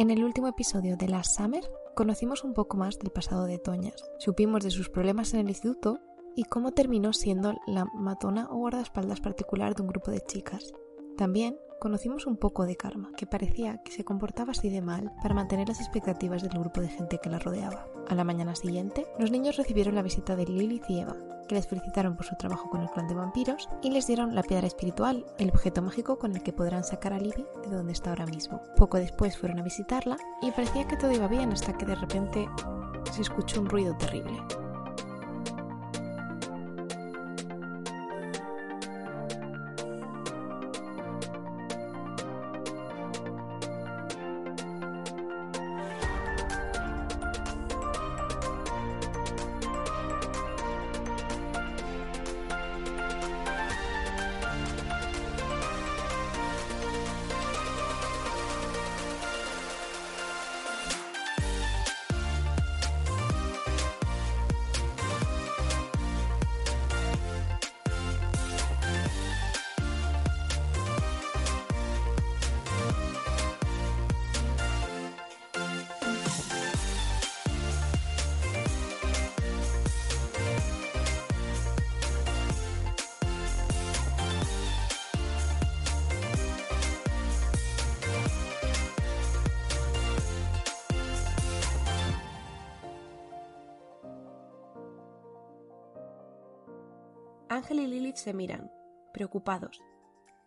En el último episodio de Last Summer conocimos un poco más del pasado de Toñas. Supimos de sus problemas en el instituto y cómo terminó siendo la matona o guardaespaldas particular de un grupo de chicas. También conocimos un poco de Karma, que parecía que se comportaba así de mal para mantener las expectativas del grupo de gente que la rodeaba. A la mañana siguiente, los niños recibieron la visita de Lilith y Eva, que les felicitaron por su trabajo con el clan de vampiros y les dieron la piedra espiritual, el objeto mágico con el que podrán sacar a Libby de donde está ahora mismo. Poco después fueron a visitarla y parecía que todo iba bien hasta que de repente se escuchó un ruido terrible.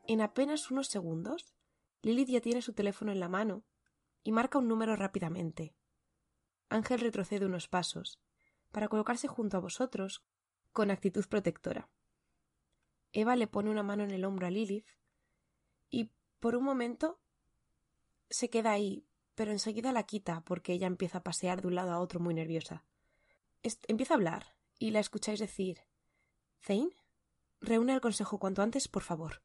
En apenas unos segundos, Lilith ya tiene su teléfono en la mano y marca un número rápidamente. Ángel retrocede unos pasos para colocarse junto a vosotros con actitud protectora. Eva le pone una mano en el hombro a Lilith y por un momento se queda ahí, pero enseguida la quita porque ella empieza a pasear de un lado a otro muy nerviosa. empieza a hablar y la escucháis decir Zane, reúne al consejo cuanto antes, por favor.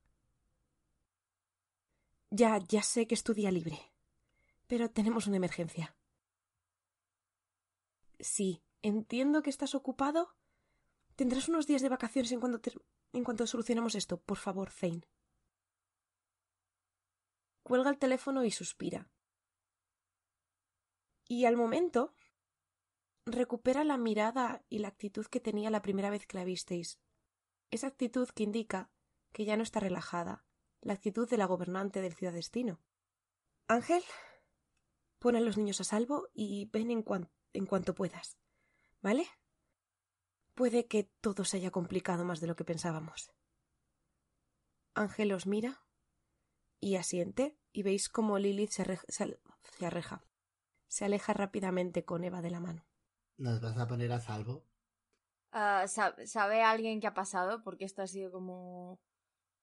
Ya, ya sé que es tu día libre. Pero tenemos una emergencia. Sí, entiendo que estás ocupado. Tendrás unos días de vacaciones en cuanto, en cuanto solucionemos esto, por favor, Zane. Cuelga el teléfono y suspira. Y al momento recupera la mirada y la actitud que tenía la primera vez que la visteis. Esa actitud que indica que ya no está relajada, la actitud de la gobernante del ciudadestino. Ángel, pon a los niños a salvo y ven en, en cuanto puedas. ¿Vale? Puede que todo se haya complicado más de lo que pensábamos. Ángel os mira y asiente, y veis cómo Lilith se, se arreja. Se aleja rápidamente con Eva de la mano. ¿Nos vas a poner a salvo? Ah, ¿Sabe alguien qué ha pasado? Porque esto ha sido como...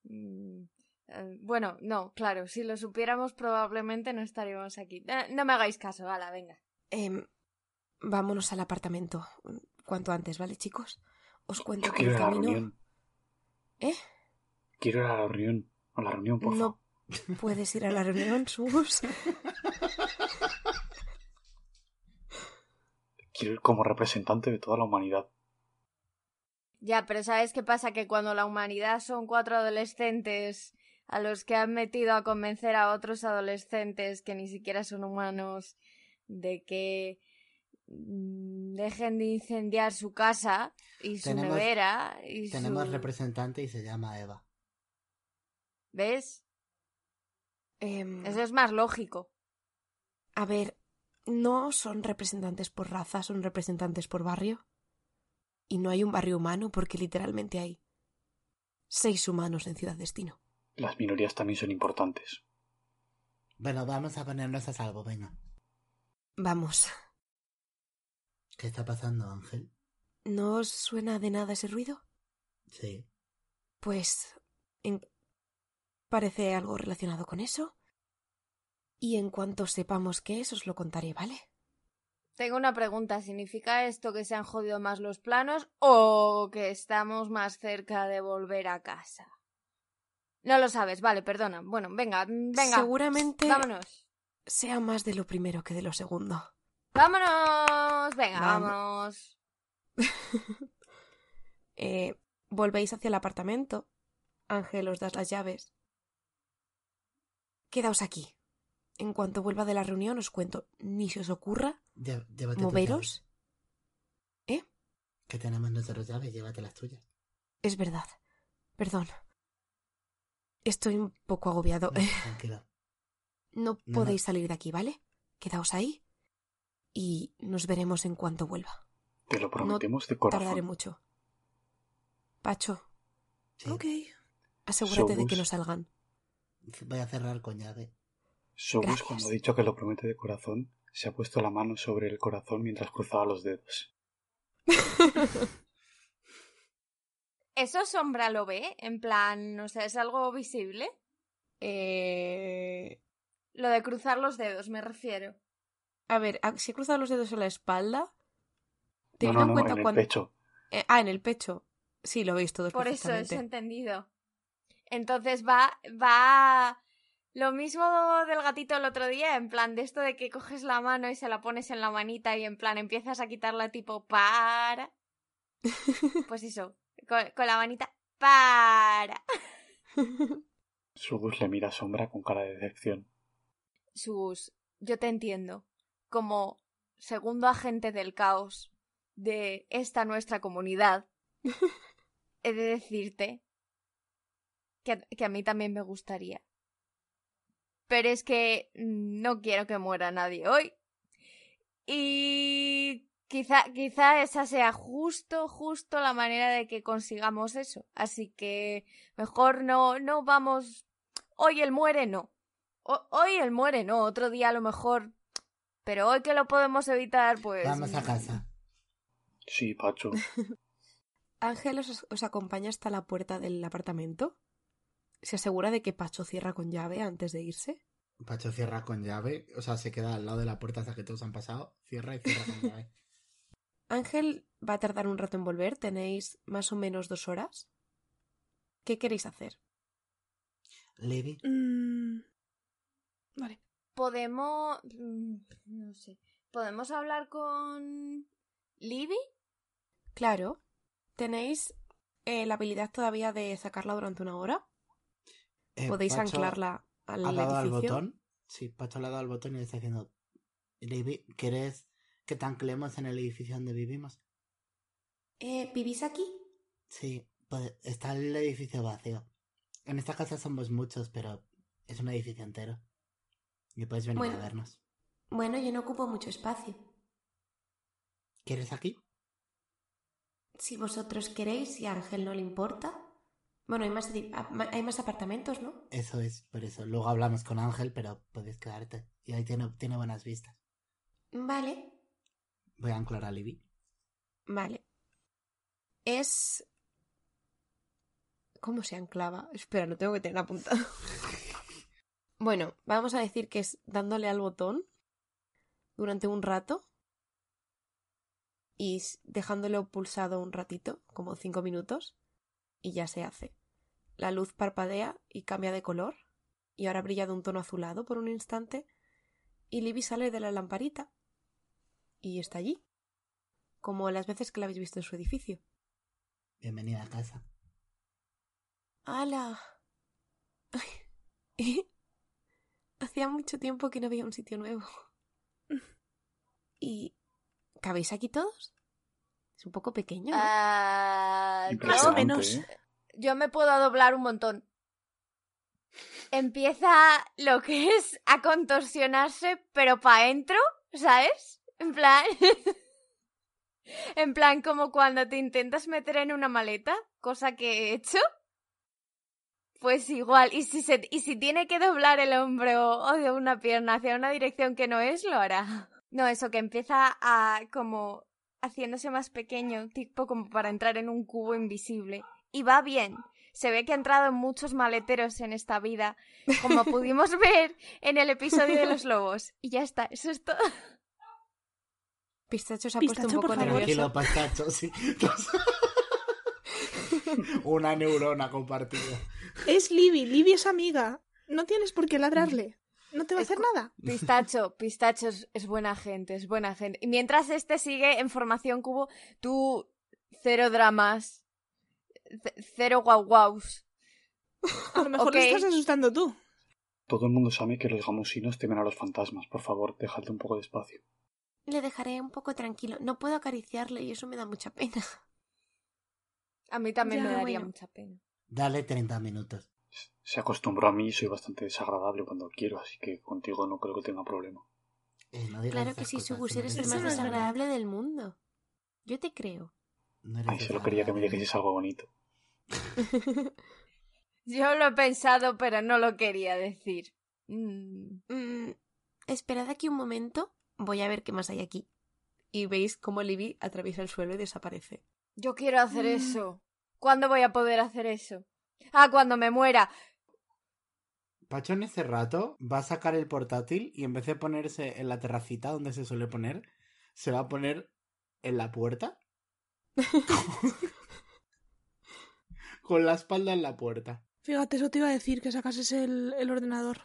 Mm, eh, bueno, no, claro, si lo supiéramos probablemente no estaríamos aquí. Eh, no me hagáis caso, hala, venga. Em, vámonos al apartamento cuanto antes, ¿vale, chicos? Os cuento que el camino... ¿Eh? Quiero ir a la reunión. A la reunión, por No puedes ir a la reunión, Sus. Quiero ir como representante de toda la humanidad. Ya, pero ¿sabes qué pasa? Que cuando la humanidad son cuatro adolescentes a los que han metido a convencer a otros adolescentes que ni siquiera son humanos de que mm, dejen de incendiar su casa y su nevera y tenemos representante y se llama Eva ¿ves? Em, eso es más lógico a ver no son representantes por raza son representantes por barrio y no hay un barrio humano porque literalmente hay seis humanos en Ciudad Destino. Las minorías también son importantes. Bueno, vamos a ponernos a salvo, venga. Vamos. ¿Qué está pasando, Ángel? ¿No os suena de nada ese ruido? Sí. Pues... parece algo relacionado con eso. Y en cuanto sepamos qué es, os lo contaré, ¿vale? Tengo una pregunta. ¿Significa esto que se han jodido más los planos o que estamos más cerca de volver a casa? No lo sabes, vale, perdona. Bueno, venga, venga. Seguramente. Vámonos. Sea más de lo primero que de lo segundo. ¡Vámonos! Venga, vamos. eh, volvéis hacia el apartamento. Ángel os das las llaves. Quedaos aquí. En cuanto vuelva de la reunión os cuento. Ni se os ocurra Lle- llévate tus moveros. ¿Eh? Que tenemos nosotros llaves, llévate las tuyas. Es verdad. Perdón. Estoy un poco agobiado. No, tranquilo. No No, podéis no. salir de aquí, ¿vale? Quedaos ahí y nos veremos en cuanto vuelva. Te lo prometemos de corazón. Tardaré mucho. Pacho, Sí, Ok. asegúrate de que no salgan. Voy a cerrar con llave. Sobus, Gracias. cuando ha dicho que lo promete de corazón, se ha puesto la mano sobre el corazón mientras cruzaba los dedos. ¿Eso Sombra lo ve? En plan, o sea, ¿es algo visible? Eh... Lo de cruzar los dedos, me refiero. A ver, ah, si he cruzado los dedos en la espalda. Teniendo no, no, en cuenta en el cuando. pecho. Eh, ah, en el pecho. Sí, lo veis todos Por eso es entendido. Entonces va, va lo mismo del gatito el otro día, en plan de esto de que coges la mano y se la pones en la manita y en plan empiezas a quitarla tipo para. Pues eso, con, con la manita para. Sobus le mira a Sombra con cara de decepción. Sus, yo te entiendo. Como segundo agente del caos de esta nuestra comunidad, he de decirte que, que a mí también me gustaría. Pero es que no quiero que muera nadie hoy. Y quizá, quizá esa sea justo, justo la manera de que consigamos eso. Así que mejor no, no vamos. Hoy él muere, no. O- hoy él muere, no. Otro día a lo mejor. Pero hoy que lo podemos evitar, pues. Vamos a casa. Sí, Pacho. Ángel os, os acompaña hasta la puerta del apartamento. Se asegura de que Pacho cierra con llave antes de irse. Pacho cierra con llave. O sea, se queda al lado de la puerta hasta que todos han pasado. Cierra y cierra con llave. Ángel va a tardar un rato en volver. Tenéis más o menos dos horas. ¿Qué queréis hacer? Levi, Mm, Vale. Podemos. mm, No sé. ¿Podemos hablar con. Libby? Claro. ¿Tenéis eh, la habilidad todavía de sacarla durante una hora? Eh, ¿Podéis Pacho anclarla al ha dado al edificio? botón. Sí, Pacho le ha dado al botón y le está diciendo: ¿quieres que te anclemos en el edificio donde vivimos? Eh, ¿Vivís aquí? Sí, pues está el edificio vacío. En esta casa somos muchos, pero es un edificio entero. Y puedes venir Bueno. a vernos. Bueno, yo no ocupo mucho espacio. ¿Quieres aquí? Si vosotros queréis y a Ángel no le importa. Bueno, hay más, ah, hay más apartamentos, ¿no? Eso es, por eso. Luego hablamos con Ángel, pero puedes quedarte. Y ahí tiene, tiene buenas vistas. Vale. Voy a anclar a Libby. Vale. Es... ¿Cómo se anclaba? Espera, no tengo que tener apuntado. bueno, vamos a decir que es dándole al botón durante un rato y dejándolo pulsado un ratito, como cinco minutos, y ya se hace. La luz parpadea y cambia de color, y ahora brilla de un tono azulado por un instante, y Libby sale de la lamparita y está allí como las veces que la habéis visto en su edificio. Bienvenida a casa. ¡Hala! Hacía mucho tiempo que no veía un sitio nuevo. ¿Y cabéis aquí todos? Es un poco pequeño. ¿no? Ah, Más o yo, Impresionante, menos. ¿eh? yo me puedo doblar un montón. Empieza lo que es a contorsionarse, pero para adentro, ¿sabes? En plan. en plan, como cuando te intentas meter en una maleta, cosa que he hecho. Pues igual, y si, se, y si tiene que doblar el hombro o de una pierna hacia una dirección que no es, lo hará. No, eso que empieza a como haciéndose más pequeño, tipo como para entrar en un cubo invisible. Y va bien. Se ve que ha entrado en muchos maleteros en esta vida, como pudimos ver en el episodio de los lobos. Y ya está, eso es todo. Pistacho se ha Pistacho, puesto un poco nervioso. Tranquilo, pastacho, sí. Una neurona compartida. Es Libby. Libby es amiga. No tienes por qué ladrarle. No te va a hacer nada. Pistacho, Pistacho es, es buena gente, es buena gente. Y mientras este sigue en formación cubo, tú cero dramas, cero guau guaus. A lo mejor le estás asustando tú. Todo el mundo sabe que los gamusinos temen a los fantasmas. Por favor, déjate un poco de espacio. Le dejaré un poco tranquilo. No puedo acariciarle y eso me da mucha pena. A mí también Ya, me daría bueno. mucha pena. Dale 30 minutos. Se acostumbró a mí y soy bastante desagradable cuando quiero, así que contigo no creo que tenga problema. Eh, no Claro que sí, Subus, eres el más desagradable del mundo. Yo te creo. no Ay, solo quería que me dijeses algo bonito. Yo lo he pensado, pero no lo quería decir. Mm. Mm, esperad aquí un momento. Voy a ver qué más hay aquí. Y veis cómo Libby atraviesa el suelo y desaparece. Yo quiero hacer Mm. eso. ¿Cuándo voy a poder hacer eso? Ah, cuando me muera. Pacho en ese rato va a sacar el portátil y en vez de ponerse en la terracita donde se suele poner, se va a poner en la puerta. Con la espalda en la puerta. Fíjate, eso te iba a decir, que sacases el, el ordenador.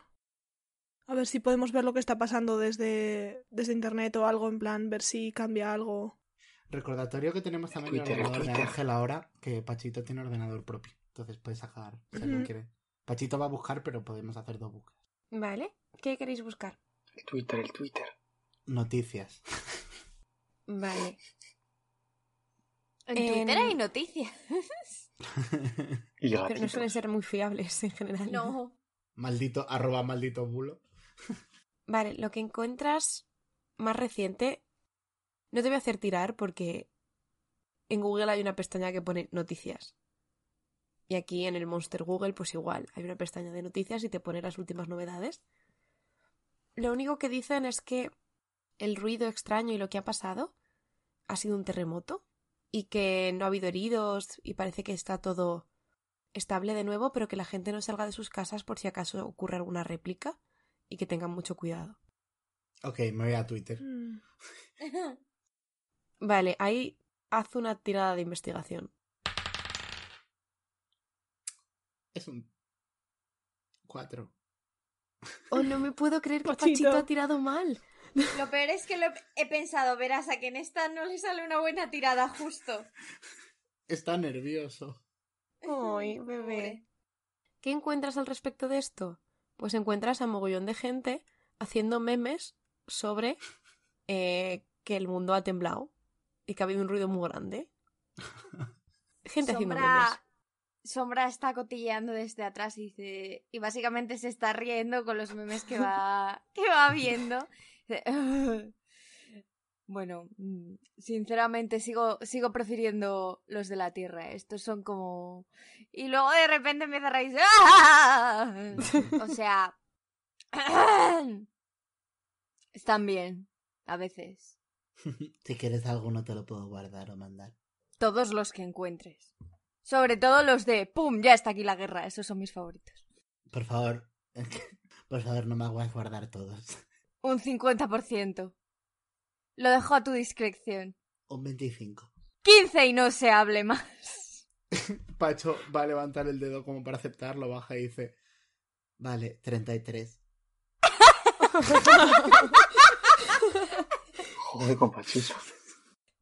A ver si podemos ver lo que está pasando desde, desde internet o algo, en plan, ver si cambia algo. Recordatorio que tenemos también el Twitter, el ordenador de. Ángel ahora, que Pachito tiene ordenador propio. Entonces puede sacar, si alguien quiere. Pachito va a buscar, pero podemos hacer dos búsquedas. ¿Vale? ¿Qué queréis buscar? El Twitter, el Twitter. Noticias. Vale. En En- Twitter hay noticias. Y Pero no suelen ser muy fiables en general. No. maldito, arroba maldito bulo. Vale, lo que encuentras más reciente. No te voy a hacer tirar porque en Google hay una pestaña que pone noticias. Y aquí en el Monster Google, pues igual, hay una pestaña de noticias y te pone las últimas novedades. Lo único que dicen es que el ruido extraño y lo que ha pasado ha sido un terremoto y que no ha habido heridos y parece que está todo estable de nuevo, pero que la gente no salga de sus casas por si acaso ocurre alguna réplica y que tengan mucho cuidado. Ok, me voy a Twitter. Mm. Vale, ahí haz una tirada de investigación. Es un... Cuatro. Oh, no me puedo creer que Pachito. Pachito ha tirado mal. Lo peor es que lo he, he pensado, verás, a que en esta no le sale una buena tirada justo. Está nervioso. Ay, bebé. ¿Qué encuentras al respecto de esto? Pues encuentras a mogollón de gente haciendo memes sobre eh, que el mundo ha temblado y que ha habido un ruido muy grande. Gente haciendo memes. Sombra, está cotilleando desde atrás y dice. Y básicamente se está riendo con los memes que va, que va viendo. Bueno, mm, sinceramente sigo, sigo prefiriendo los de la Tierra. Estos son como. Y luego de repente empieza a reírse. ¡Ah! O sea. Están bien, a veces. si quieres alguno te lo puedo guardar o mandar. Todos los que encuentres. Sobre todo los de ¡Pum! Ya está aquí la guerra. Esos son mis favoritos. Por favor, por favor no me hagas guardar todos. Un 50%. Lo dejo a tu discreción. Un 25. 15 y no se hable más. Pacho va a levantar el dedo como para aceptarlo, baja y dice, vale, 33. Joder, con Pachito.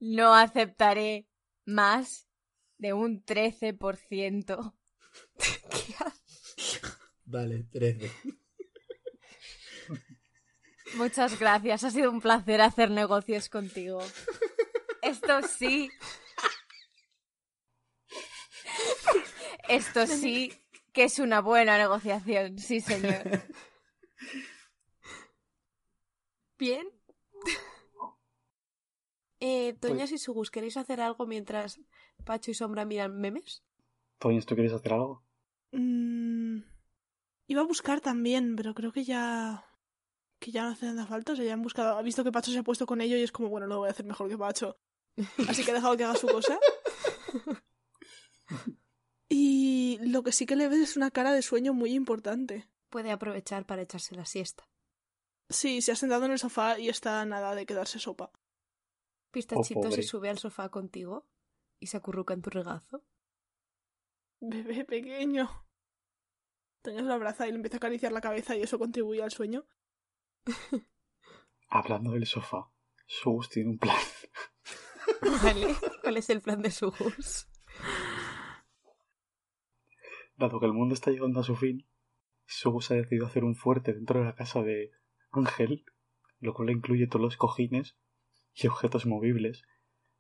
No aceptaré más de un 13%. Vale, 13. Muchas gracias. Ha sido un placer hacer negocios contigo. Esto sí. Esto sí que es una buena negociación. Sí, señor. Bien. Eh, Toñas Pues- y Sugus, ¿queréis hacer algo mientras Pacho y Sombra miran memes? Toñas, ¿tú quieres hacer algo? Mm, Iba a buscar también, pero creo que ya. que ya no hace nada falta. O sea, ya han buscado. Ha visto que Pacho se ha puesto con ello y es como, bueno, lo voy a hacer mejor que Pacho. Así que ha dejado que haga su cosa. Y lo que sí que le ves es una cara de sueño muy importante. Puede aprovechar para echarse la siesta. Sí, se ha sentado en el sofá y está nada de quedarse sopa. Pistachito pobre. se sube al sofá contigo y se acurruca en tu regazo. Bebé pequeño. Toño lo abraza y le empieza a acariciar la cabeza y eso contribuye al sueño. Hablando del sofá, Sugus tiene un plan. Vale. ¿Cuál es el plan de Sugus? Dado que el mundo está llegando a su fin, Sugus ha decidido hacer un fuerte dentro de la casa de Ángel, lo cual incluye todos los cojines y objetos movibles,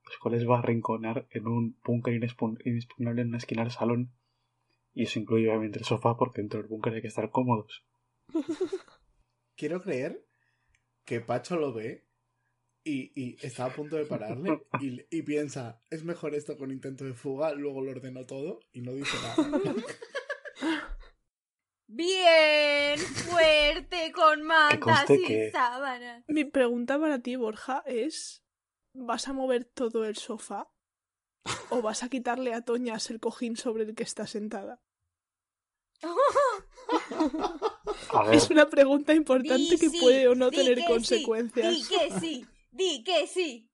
los cuales va a arrinconar en un búnker inexpu- inexpugnable en una esquina del salón. Y eso incluye obviamente el sofá, porque dentro del búnker hay que estar cómodos. Quiero creer que Pacho lo ve y, y está a punto de pararle y, y piensa, es mejor esto con intento de fuga, luego lo ordeno todo y no dice nada. Bien, fuerte, con mantas y sábanas. Mi pregunta para ti, Borja, es: ¿vas a mover todo el sofá? ¿O vas a quitarle a Toñas el cojín sobre el que está sentada? A ver, Es una pregunta importante Di que sí, puede o no tener que sí, consecuencias. Di que sí, di que sí.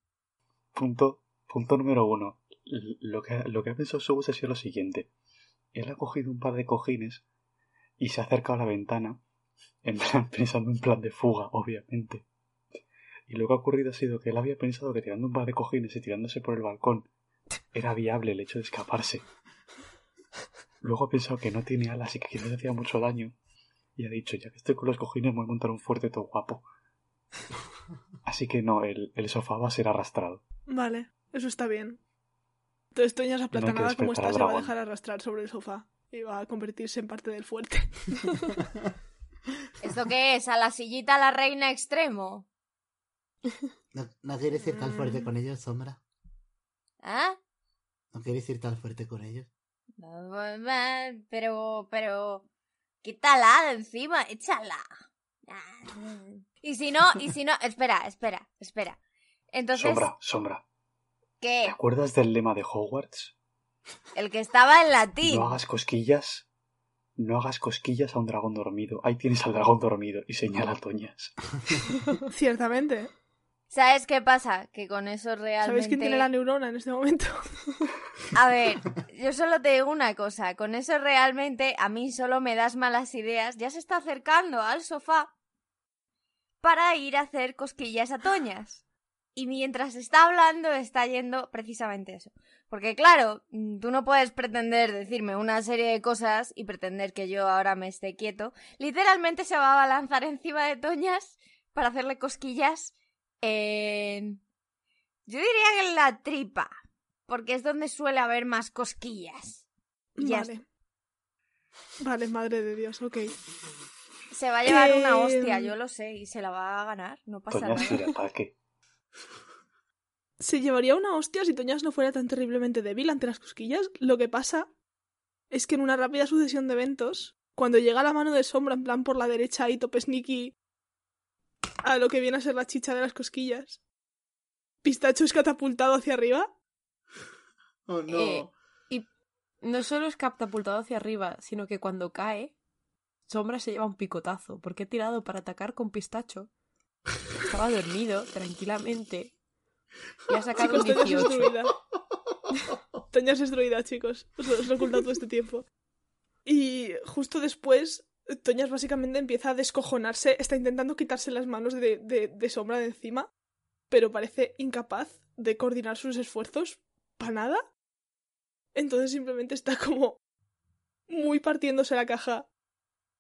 punto, punto número uno. Lo que, ha- lo que ha pensado Sugus ha sido lo siguiente. Él ha cogido un par de cojines y se ha acercado a la ventana, en plan, pensando en plan de fuga, obviamente. Y lo que ha ocurrido ha sido que él había pensado que tirando un par de cojines y tirándose por el balcón era viable el hecho de escaparse. Luego ha pensado que no tiene alas y que quizás le hacía mucho daño. Y ha dicho, ya que estoy con los cojines, me voy a montar un fuerte todo guapo. Así que no, el, el sofá va a ser arrastrado. Vale, eso está bien. Entonces Toñas aplatanada como despertar está se va a dejar arrastrar sobre el sofá y va a convertirse en parte del fuerte. ¿Esto qué es? ¿A la sillita la reina extremo? ¿No, no quieres ir tan fuerte con ellos, Sombra? ¿Ah? ¿No quieres ir tan fuerte con ellos? Pero, pero... Quítala de encima, échala. Y si no, y si no... Espera, espera, espera. Entonces, Sombra, sombra. ¿Te ¿qué? acuerdas del lema de Hogwarts? El que estaba en latín. No hagas cosquillas. No hagas cosquillas a un dragón dormido. Ahí tienes al dragón dormido y señala a Toñas. Ciertamente. ¿Sabes qué pasa? Que con eso realmente... ¿Sabéis quién tiene la neurona en este momento? A ver, yo solo te digo una cosa, con eso realmente a mí solo me das malas ideas, ya se está acercando al sofá para ir a hacer cosquillas a Toñas. Y mientras está hablando está yendo precisamente eso. Porque claro, mm, tú no puedes pretender decirme una serie de cosas y pretender que yo ahora me esté quieto. Literalmente se va a lanzar encima de Toñas para hacerle cosquillas en... Yo diría que en la tripa porque es donde suele haber más cosquillas. Y ya Vale. Vale, madre de Dios, ok. Se va a llevar una Em, hostia, yo lo sé, y se la va a ganar, no pasa Toñas nada. tira ataque. Se llevaría una hostia si Toñas no fuera tan terriblemente débil ante las cosquillas. Lo que pasa es que en una rápida sucesión de eventos, cuando llega la mano de sombra en plan por la derecha y tope sneaky a lo que viene a ser la chicha de las cosquillas, Pistacho es catapultado hacia arriba. Oh, no. Eh, y no solo es catapultado hacia arriba, sino que cuando cae, Sombra se lleva un picotazo, porque he tirado para atacar con pistacho. Estaba dormido tranquilamente y ha sacado Chicos, un Toñas es 18. druida. Toñas es druida, chicos. Os lo, os lo he ocultado todo este tiempo. Y justo después, Toñas básicamente empieza a descojonarse. Está intentando quitarse las manos de, de, sombra de encima, pero parece incapaz de coordinar sus esfuerzos para nada. Entonces simplemente está como muy partiéndose la caja,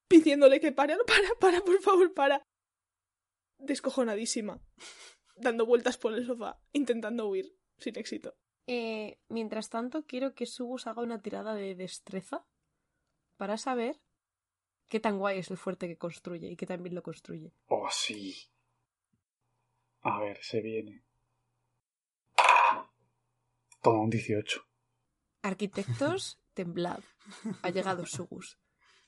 pidiéndole que pare. Para, para, por favor, para. Descojonadísima dando vueltas por el sofá, intentando huir, sin éxito. Eh, mientras tanto, quiero que Subus haga una tirada de destreza para saber qué tan guay es el fuerte que construye y qué tan bien lo construye. Oh, sí. A ver, se viene. Toma un 18. Arquitectos, temblad. Ha llegado.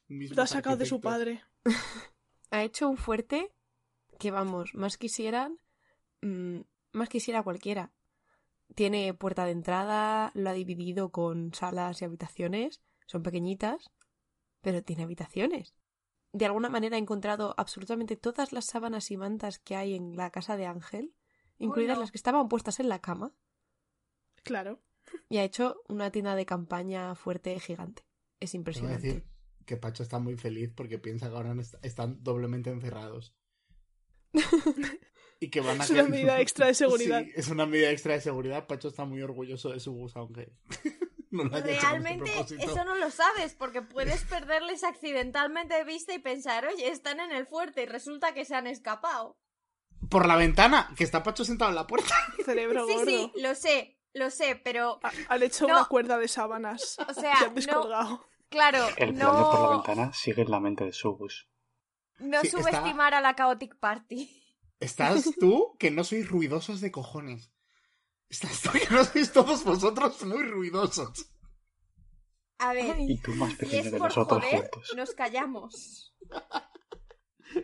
Mismos Lo ha sacado de su padre. Ha hecho un fuerte que, vamos, más quisieran, mm, más quisiera cualquiera. Tiene puerta de entrada, lo ha dividido con salas y habitaciones. Son pequeñitas, pero tiene habitaciones. De alguna manera ha encontrado absolutamente todas las sábanas y mantas que hay en la casa de Ángel, incluidas no. las que estaban puestas en la cama, Claro. y ha hecho una tienda de campaña fuerte gigante. Es Tengo que impresionante. decir que Pacho está muy feliz porque piensa que ahora est- están doblemente encerrados. y que van a Es una medida extra de seguridad. Sí, es una medida extra de seguridad. Pacho está muy orgulloso de su bus, aunque no lo haya hecho con este Realmente eso no lo sabes porque puedes perderles accidentalmente de vista y pensar, oye, están en el fuerte y resulta que se han escapado. Por la ventana, que está Pacho sentado en la puerta. Cerebro Sí, gordo. sí, lo sé, lo sé, pero Ha- Han hecho No. una cuerda de sábanas. O sea, no- claro, El plan de por la no, ventana sigue en la mente de Subus. no Sí, está- subestimar a la Chaotic Party. Estás tú, que no sois ruidosos de cojones. Sois todos vosotros muy ruidosos. A ver, Y tú más pequeño es por nosotros joder, juntos. nos callamos.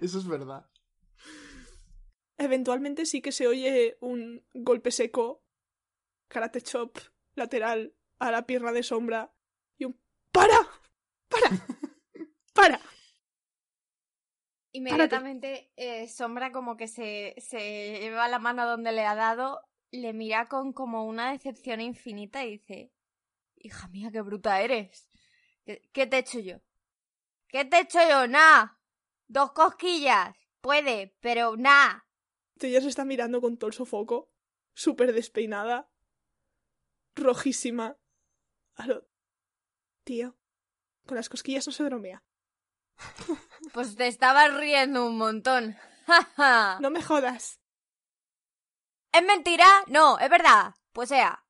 Eso es verdad. Eventualmente sí que se oye un golpe seco, karate chop lateral a la pierna de sombra y un ¡Para! ¡Para! ¡Para! Inmediatamente eh, Sombra como que se, se lleva la mano donde le ha dado, le mira con como una decepción infinita y dice, hija mía, qué bruta eres. ¿Qué, qué te he hecho yo? ¿Qué te he hecho yo? Nah. Dos cosquillas. Puede, pero nah. Ella se está mirando con todo el sofoco, súper despeinada, rojísima. A lo... Tío, con las cosquillas no se bromea. Pues te estabas riendo un montón. No me jodas. ¿Es mentira? No, es verdad. Pues sea.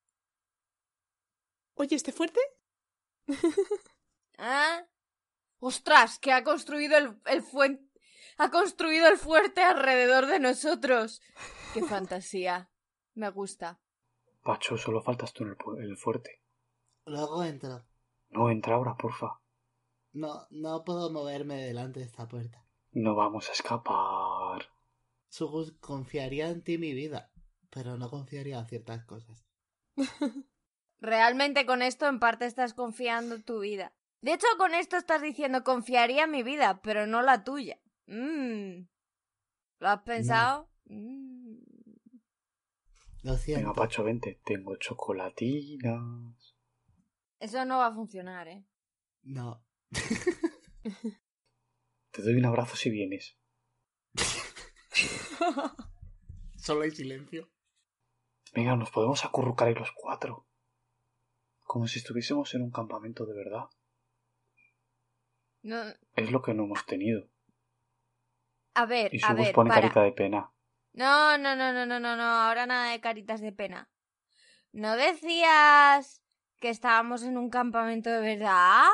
Oye, ¿este fuerte? ¿Ah? ¡Ostras! Que ha construido el, el fuente. Ha construido el fuerte alrededor de nosotros. ¡Qué fantasía! Me gusta. Pacho, solo faltas tú en el, el fuerte. Luego entro. No, entra ahora, porfa. No, no puedo moverme delante de esta puerta. No vamos a escapar. Sugus confiaría en ti mi vida, pero no confiaría en ciertas cosas. Realmente con esto en parte estás confiando en tu vida. De hecho, con esto estás diciendo confiaría en mi vida, pero no la tuya. Mm. ¿Lo has pensado? Mm. Lo siento. Venga, Pacho, vente. Tengo chocolatinas. Eso no va a funcionar, ¿eh? No. Te doy un abrazo si vienes. Solo hay silencio. Venga, nos podemos acurrucar ahí los cuatro. Como si estuviésemos en un campamento de verdad. No, Es lo que no hemos tenido. a ver, Y a Subus ver, pone para. carita de pena. No, no, no, no, no, no, no, ahora nada de caritas de pena. ¿No decías que estábamos en un campamento de verdad?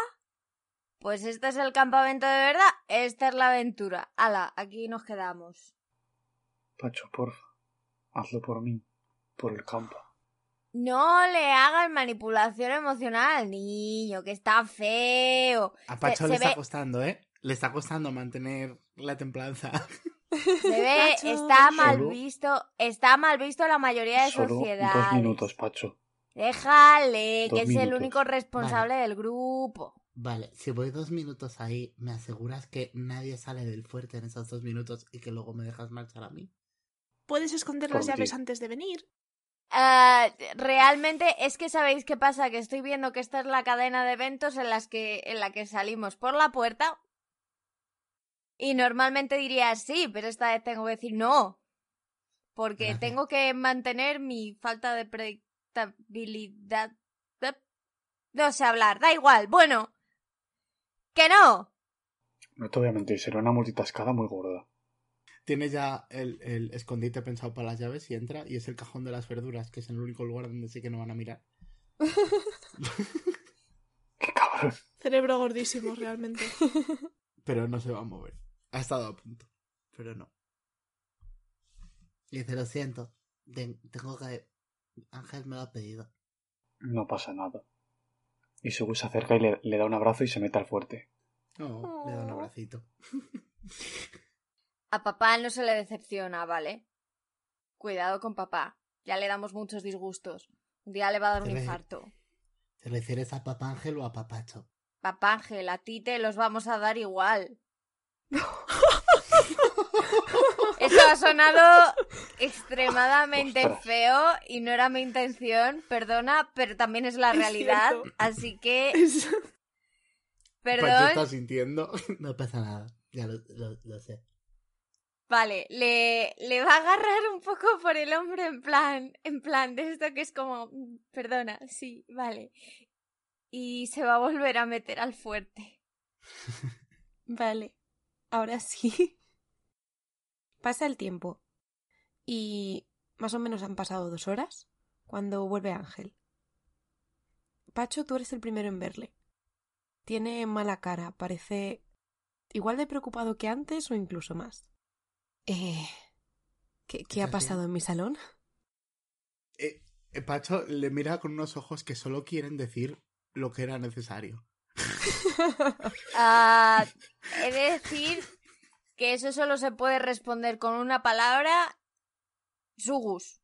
Pues este es el campamento de verdad, esta es la aventura. Ala, aquí nos quedamos. Pacho, porfa. Hazlo por mí. Por el campo. No le hagas manipulación emocional al niño, que está feo. A Pacho Se- le se está ve- costando, ¿eh? Le está costando mantener la templanza. Se ve, Pacho, está mal solo- visto, está mal visto la mayoría de Solo sociedades. dos minutos, Pacho. Déjale, Dos que es el único responsable del grupo. Vale, si voy dos minutos ahí, ¿me aseguras que nadie sale del fuerte en esos dos minutos y que luego me dejas marchar a mí? Puedes esconder Por las llaves antes de venir. Ah, realmente es que sabéis qué pasa, que estoy viendo que esta es la cadena de eventos en las que en la que salimos por la puerta y normalmente diría sí, pero esta vez tengo que decir no, porque tengo que mantener mi falta de predictabilidad. No sé hablar, da igual. Bueno, que no. No te voy a mentir, será una multitascada muy gorda. Tiene ya el, el escondite pensado para las llaves y entra y es el cajón de las verduras, que es el único lugar donde sé que no van a mirar. ¡Qué cabrón! Cerebro gordísimo, realmente. Pero no se va a mover. Ha estado a punto, pero no. Y dice, lo siento, ten- tengo que... Ángel me lo ha pedido. No pasa nada. Y Subus se acerca y le, le da un abrazo y se mete al fuerte. No, le da un Oh. abracito. A papá no se le decepciona, ¿vale? Cuidado con papá. Ya le damos muchos disgustos. Un día le va a dar un infarto. ¿Te refieres a papá Ángel o a papacho? Papá Ángel, a ti te los vamos a dar igual. Eso ha sonado extremadamente Ostras. feo y no era mi intención, perdona, pero también es la Es realidad, cierto. así que Es- perdón. está sintiendo. no pasa nada, ya lo, lo- lo sé. Vale, le, le va a agarrar un poco por el hombro en plan, en plan de esto que es como, "Mm, perdona, sí, vale. y se va a volver a meter al fuerte. Vale, ahora sí. Pasa el tiempo. Y más o menos han pasado dos horas cuando vuelve Ángel. Pacho, tú eres el primero en verle. Tiene mala cara, parece igual de preocupado que antes o incluso más. Eh, ¿Qué, qué ha pasado en mi salón? Eh, eh, Pacho le mira con unos ojos que solo quieren decir lo que era necesario. Ah, he de decir que eso solo se puede responder con una palabra, Sugus.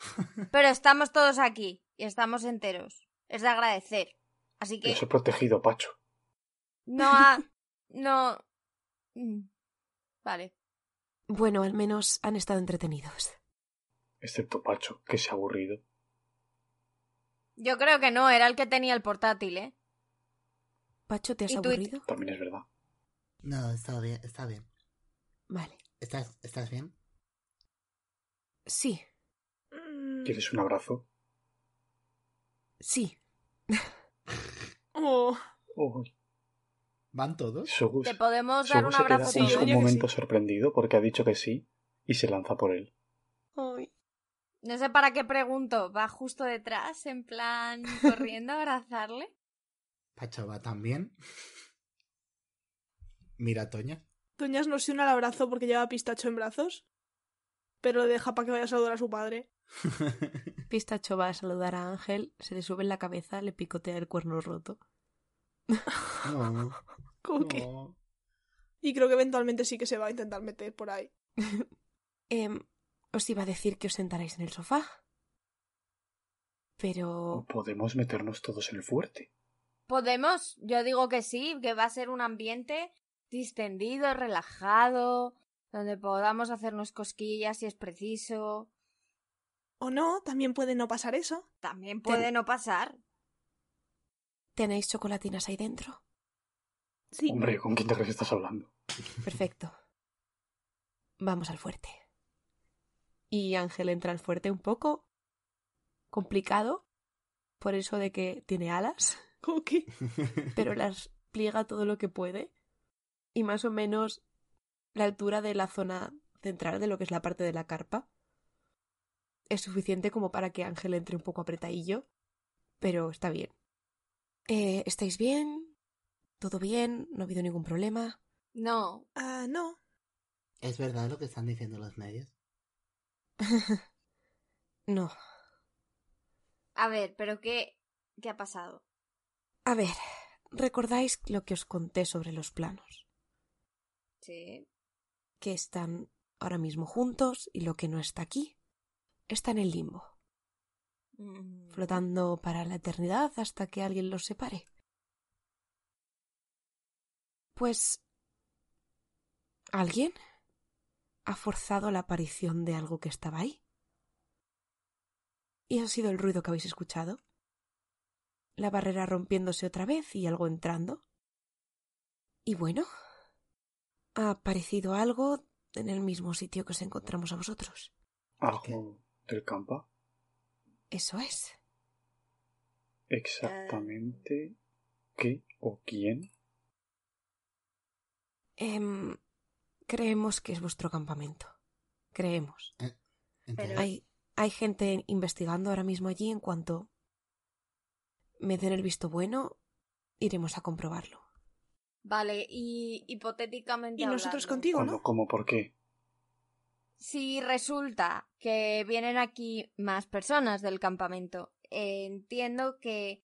Pero estamos todos aquí y estamos enteros. Es de agradecer. Así que Yo soy protegido, Pacho. no ha... No... Mm. Vale. Bueno, al menos han estado entretenidos. Excepto Pacho, que se ha aburrido. Yo creo que no, era el que tenía el portátil, ¿eh? Pacho, ¿te has ¿Y tú- aburrido? También es verdad. No, está bien, está bien. Vale. ¿Estás, estás bien? Sí, ¿Quieres un abrazo? sí. oh, Uy, ¿Van todos? Sogus, Te podemos dar Sogus un se queda abrazo Sí, un, un momento sí. sorprendido porque ha dicho que sí y se lanza por él. Ay. No sé para qué pregunto. Va justo detrás, en plan, corriendo a abrazarle. Pacho va también. Mira a Toña. Toñas no se une al abrazo porque lleva a pistacho en brazos, pero le deja para que vaya a saludar a su padre. Pistacho va a saludar a Ángel, se le sube en la cabeza, le picotea el cuerno roto. No, Como que-. Y creo que eventualmente sí que se va a intentar meter por ahí. Em, os iba a decir que os sentarais en el sofá. Pero... Podemos meternos todos en el fuerte. ¿Podemos? Yo digo que sí, que va a ser un ambiente distendido, relajado, donde podamos hacernos cosquillas si es preciso. O no, también puede no pasar eso. También puede no pasar. ¿Tenéis chocolatinas ahí dentro? Sí. Hombre, ¿con quién te crees que estás hablando? Perfecto. Vamos al fuerte. Y Ángel entra al fuerte un poco complicado, por eso de que tiene alas, pero las pliega todo lo que puede. Y más o menos la altura de la zona central de lo que es la parte de la carpa es suficiente como para que Ángel entre un poco apretadillo, pero está bien. Eh, ¿Estáis bien? ¿Todo bien? ¿No ha habido ningún problema? No. Ah, no. ¿Es verdad lo que están diciendo los medios? no. A ver, pero ¿qué, qué ha pasado? A ver, ¿recordáis lo que os conté sobre los planos? Sí. Que están ahora mismo juntos y lo que no está aquí está en el limbo. Flotando para la eternidad hasta que alguien los separe. Pues... ¿Alguien ha forzado la aparición de algo que estaba ahí? ¿Y ha sido el ruido que habéis escuchado? ¿La barrera rompiéndose otra vez y algo entrando? Y bueno, ha aparecido algo en el mismo sitio que os encontramos a vosotros. ¿Algo del campa? Eso es. ¿Exactamente qué o quién? Em, creemos que es vuestro campamento. Creemos. Entonces, Hay, hay gente investigando ahora mismo allí. En cuanto me den el visto bueno, iremos a comprobarlo. Vale, y hipotéticamente. Y nosotros hablando, contigo, ¿Cómo, ¿no? cómo, por qué? Si resulta que vienen aquí más personas del campamento, entiendo que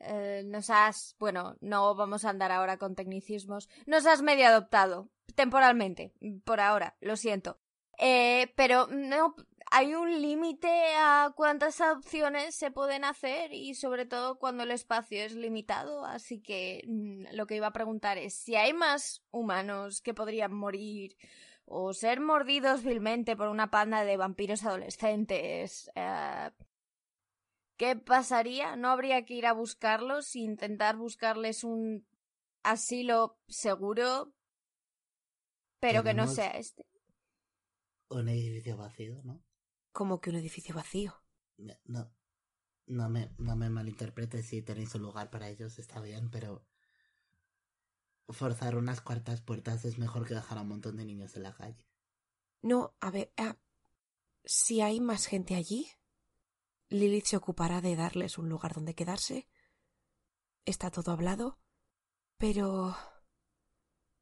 eh, nos has, bueno, no vamos a andar ahora con tecnicismos, nos has medio adoptado, temporalmente, por ahora, lo siento. Eh, pero no, hay un límite a cuántas adopciones se pueden hacer y sobre todo cuando el espacio es limitado, así que mm, lo que iba a preguntar es si hay más humanos que podrían morir o ser mordidos vilmente por una panda de vampiros adolescentes. eh, ¿Qué pasaría? ¿No habría que ir a buscarlos e intentar buscarles un asilo seguro, pero que no sea este? un edificio vacío, ¿no? Como que un edificio vacío. No. no me, no me malinterpretes si tenéis un lugar para ellos, está bien, pero forzar unas cuartas puertas es mejor que dejar a un montón de niños en la calle. No, a ver, ah, si hay más gente allí, Lilith se ocupará de darles un lugar donde quedarse. Está todo hablado, pero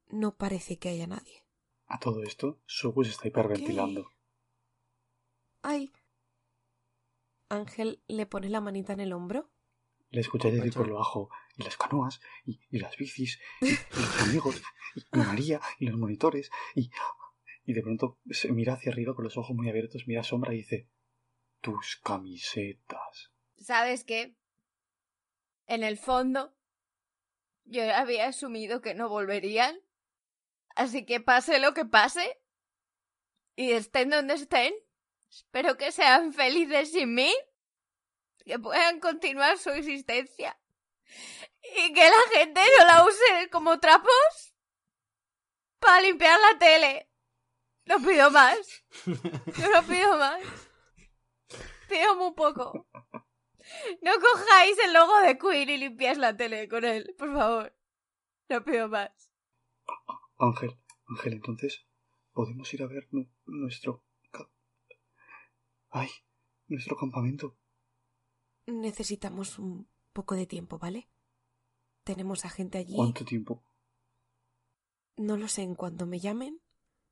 no parece que haya nadie. A todo esto, Sugu se está hiperventilando. Ay. Ángel le pone la manita en el hombro. Le escucháis decir por lo bajo, y las canoas, y, y las bicis, y, y los amigos, y, y María, y los monitores, y... Y de pronto se mira hacia arriba con los ojos muy abiertos, mira a Sombra y dice, tus camisetas. ¿Sabes qué? En el fondo, yo había asumido que no volverían. Así que pase lo que pase, y estén donde estén, espero que sean felices sin mí, que puedan continuar su existencia, y que la gente no la use como trapos para limpiar la tele. No pido más. Yo no pido más. Pido muy poco. No cojáis el logo de Queen y limpiáis la tele con él, por favor. No pido más. Ángel, Ángel, entonces, ¿podemos ir a ver nu- nuestro... Ay, nuestro campamento? Necesitamos un poco de tiempo, ¿vale? Tenemos a gente allí. ¿Cuánto tiempo? No lo sé, en cuanto me llamen,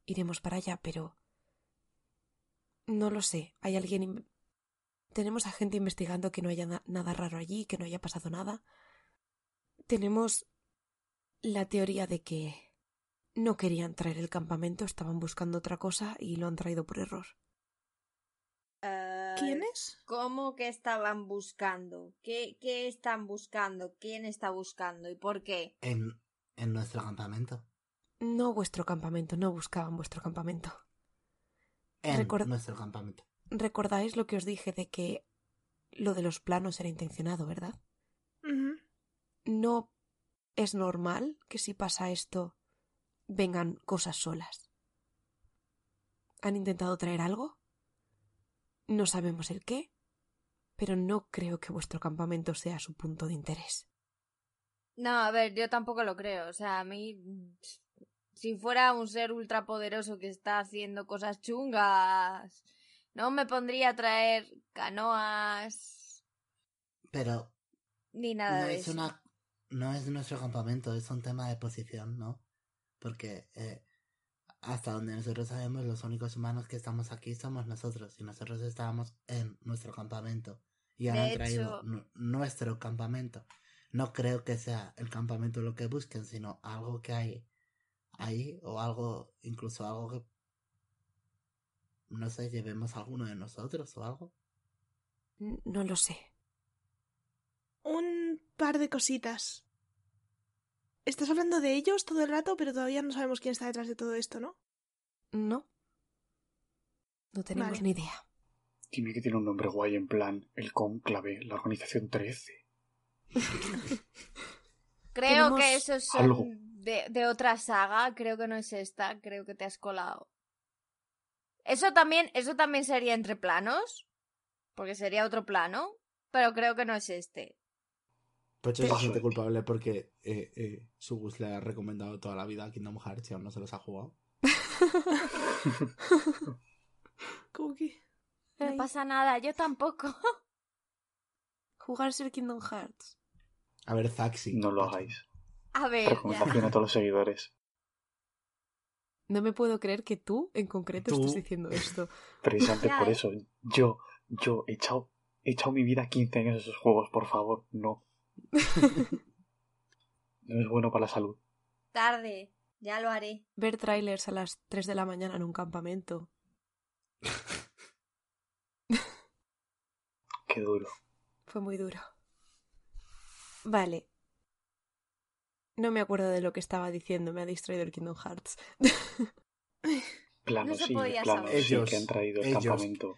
iremos para allá, pero... No lo sé. Hay alguien... Tenemos a gente investigando que no haya na- nada raro allí, que no haya pasado nada. Tenemos la teoría de que no querían traer el campamento, estaban buscando otra cosa y lo han traído por error. ¿Quiénes? ¿Cómo que estaban buscando? ¿Qué, ¿Qué están buscando? ¿Quién está buscando? ¿Y por qué? En, en nuestro campamento. No vuestro campamento, no buscaban vuestro campamento. En Record- nuestro campamento. ¿Recordáis lo que os dije de que lo de los planos era intencionado, verdad? No es normal que si pasa esto vengan cosas solas. ¿Han intentado traer algo? No sabemos el qué, pero no creo que vuestro campamento sea su punto de interés. No, a ver, yo tampoco lo creo. O sea, a mí. Si fuera un ser ultrapoderoso que está haciendo cosas chungas. No me pondría a traer canoas. Pero Ni nada no de es eso. una no es nuestro campamento, es un tema de posición, ¿no? Porque eh, hasta donde nosotros sabemos, los únicos humanos que estamos aquí somos nosotros y nosotros estábamos en nuestro campamento y han traído nuestro campamento. No creo que sea el campamento lo que busquen, sino algo que hay ahí o algo, incluso algo que no sé, llevemos a alguno de nosotros o algo. No lo sé. Un par de cositas. Estás hablando de ellos todo el rato, pero todavía no sabemos quién está detrás de todo esto, ¿no? No. No tenemos Vale. ni idea. Dime que tiene un nombre guay en plan el cónclave, la organización 13. Creo que esos son algo. de, de otra saga. Creo que no es esta. Creo que te has colado. Eso también, eso también sería entre planos. Porque sería otro plano. Pero creo que no es este. Pocho se siente culpable porque eh, eh, Sugus le ha recomendado toda la vida a Kingdom Hearts y aún no se los ha jugado. ¿Cómo que? No Ay, pasa nada, yo tampoco. Jugarse el Kingdom Hearts. A ver, Zaxi. No lo hagáis. A ver, ya. Recomendación a todos los seguidores. No me puedo creer que tú, en concreto, Tú. estés diciendo esto. Precisamente por ¿eh? eso, yo, yo he echado, he echado mi vida 15 años en esos juegos, por favor, no. No es bueno para la salud. tarde. Ya lo haré. Ver trailers a las 3 de la mañana en un campamento. Qué duro. Fue muy duro. Vale. No me acuerdo de lo que estaba diciendo, me ha distraído el Kingdom Hearts. Plano No se sí, podía plano saber. sí Ellos, que han traído el ellos. campamento.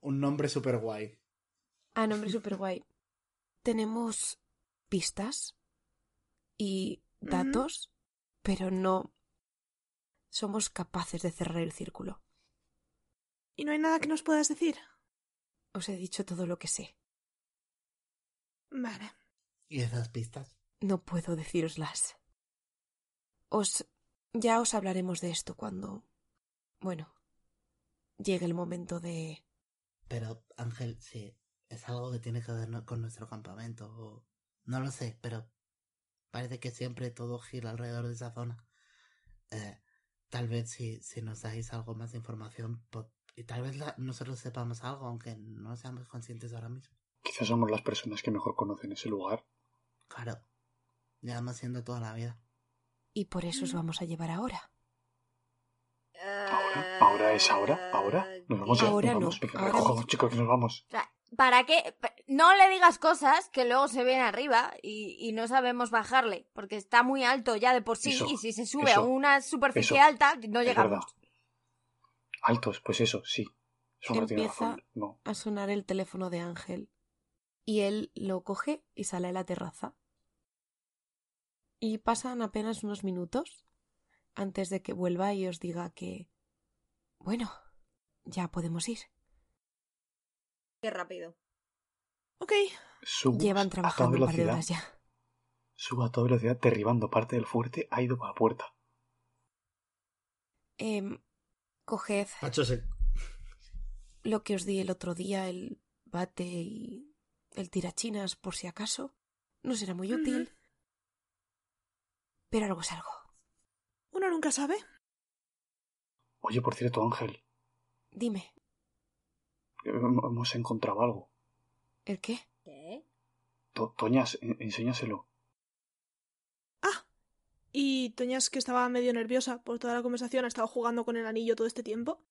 Un nombre súper guay. Ah, nombre súper guay. Tenemos pistas y datos, pero no somos capaces de cerrar el círculo. ¿Y no hay nada que nos puedas decir? Os he dicho todo lo que sé. Vale. ¿Y esas pistas? No puedo decíroslas. Os. ya os hablaremos de esto cuando. bueno. llegue el momento de. Pero, Ángel, sí, es algo que tiene que ver con nuestro campamento. O... No lo sé, pero parece que siempre todo gira alrededor de esa zona. Eh, tal vez si, si nos dais algo más de información, po- y tal vez la- nosotros sepamos algo, aunque no seamos conscientes ahora mismo. Quizás somos las personas que mejor conocen ese lugar. Claro, llevamos siendo toda la vida. y por eso os vamos a llevar ahora. ¿Ahora? ¿Ahora es ahora? ¿Ahora? Nos vamos ya. Ahora nos no, vamos. Venga, ahora chicos, que nos vamos. ¿para qué? No le digas cosas que luego se viene arriba y, y no sabemos bajarle, porque está muy alto ya de por sí Eso, y si se sube eso, a una superficie eso. alta no llegamos. Altos, pues eso, sí. Eso no tiene Empieza- razón. No. A sonar el teléfono de Ángel. Y él lo coge y sale a la terraza. Y pasan apenas unos minutos antes de que vuelva y os diga que. Bueno, ya podemos ir. Qué rápido. Ok. Llevan a toda trabajando un par de horas ya. Subo a toda velocidad, derribando parte del fuerte, ha ido para la puerta. Em, coged Pacho se... lo que os di el otro día, el bate y el tirachinas por si acaso. No será muy útil. Pero algo es algo. Uno nunca sabe. Oye, por cierto, Ángel, Dime, eh, hemos encontrado algo. ¿El qué? ¿Qué? To- Toñas, en- enséñaselo. Ah. Y Toñas, que estaba medio nerviosa por toda la conversación, ha estado jugando con el anillo todo este tiempo.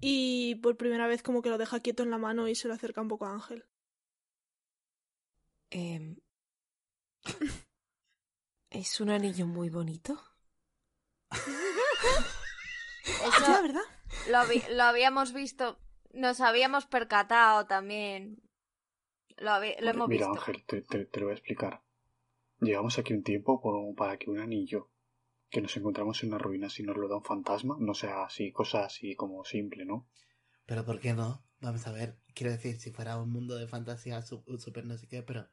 Y por primera vez como que lo deja quieto en la mano y se lo acerca un poco a Ángel. Em, es un anillo muy bonito. Eso Ya, ¿verdad? lo, vi- lo habíamos visto, nos habíamos percatado también. Lo, habi- lo hemos Mira, visto. Ángel, te, te- te lo voy a explicar. Llegamos aquí un tiempo como para que un anillo que nos encontramos en una ruina, si nos lo da un fantasma, no sea así, cosa así como simple, ¿no? Pero ¿por qué no? Vamos a ver. Quiero decir, si fuera un mundo de fantasía súper no sé qué, pero...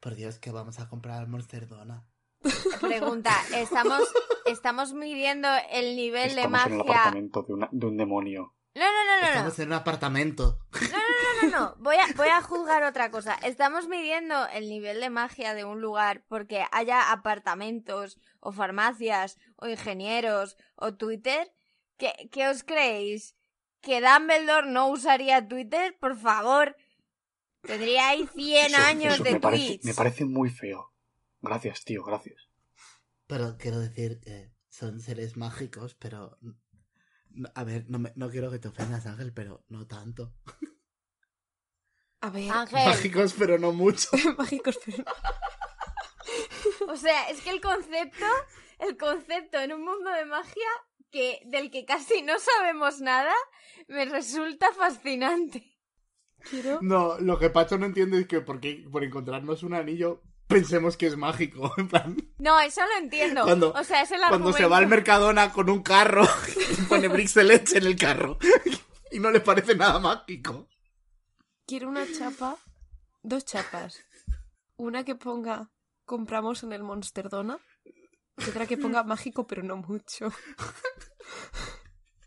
Por Dios, que vamos a comprar al Monster Dona. Pregunta, ¿estamos, ¿estamos midiendo el nivel de Estamos en el magia? apartamento de, una- de un demonio. No, no, no, no, no. Estamos en un apartamento. No, no, no. Voy a, voy a juzgar otra cosa. Estamos midiendo el nivel de magia de un lugar porque haya apartamentos o farmacias o ingenieros o Twitter. ¿Qué, qué os creéis? ¿Que Dumbledore no usaría Twitter? Por favor. Tendría ahí 100 Eso- años eso de me parece, tweets. me parece muy feo. Gracias, tío, gracias. Pero quiero decir que son seres mágicos, pero... no- A ver, no, me- no quiero que te ofendas, Ángel, pero no tanto. A ver, Ángel, Mágicos, pero no mucho. mágicos, pero o sea, es que el concepto, el concepto en un mundo de magia que del que casi no sabemos nada, me resulta fascinante. quiero. No, lo que Pacho no entiende es que por, qué- por encontrarnos un anillo pensemos que es mágico. En plan, No, eso lo entiendo. Cuando- o sea, es el cuando se va al. Mercadona con un carro y pone bricks de leche en el carro y no le parece nada mágico. Quiero una chapa, dos chapas. Una que ponga compramos en el Monster Dona y otra que ponga mágico pero no mucho.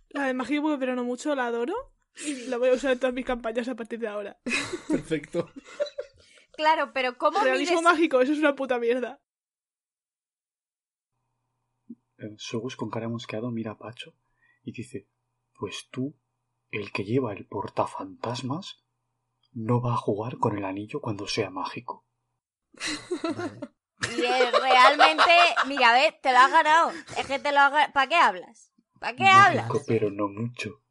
La de mágico, pero no mucho, la adoro. Y la voy a usar en todas mis campañas a partir de ahora. Perfecto. Claro, pero ¿cómo Realismo mides? mágico, eso es una puta mierda. Eh, Sogus con cara mosqueado mira a Pacho y dice, pues tú, el que lleva el portafantasmas, no va a jugar con el anillo cuando sea mágico. Vale. Y realmente, mira, ve, te lo has ganado. Es que te lo has ganado. ¿Para qué hablas? ¿Para qué hablas? Mágico, pero no mucho.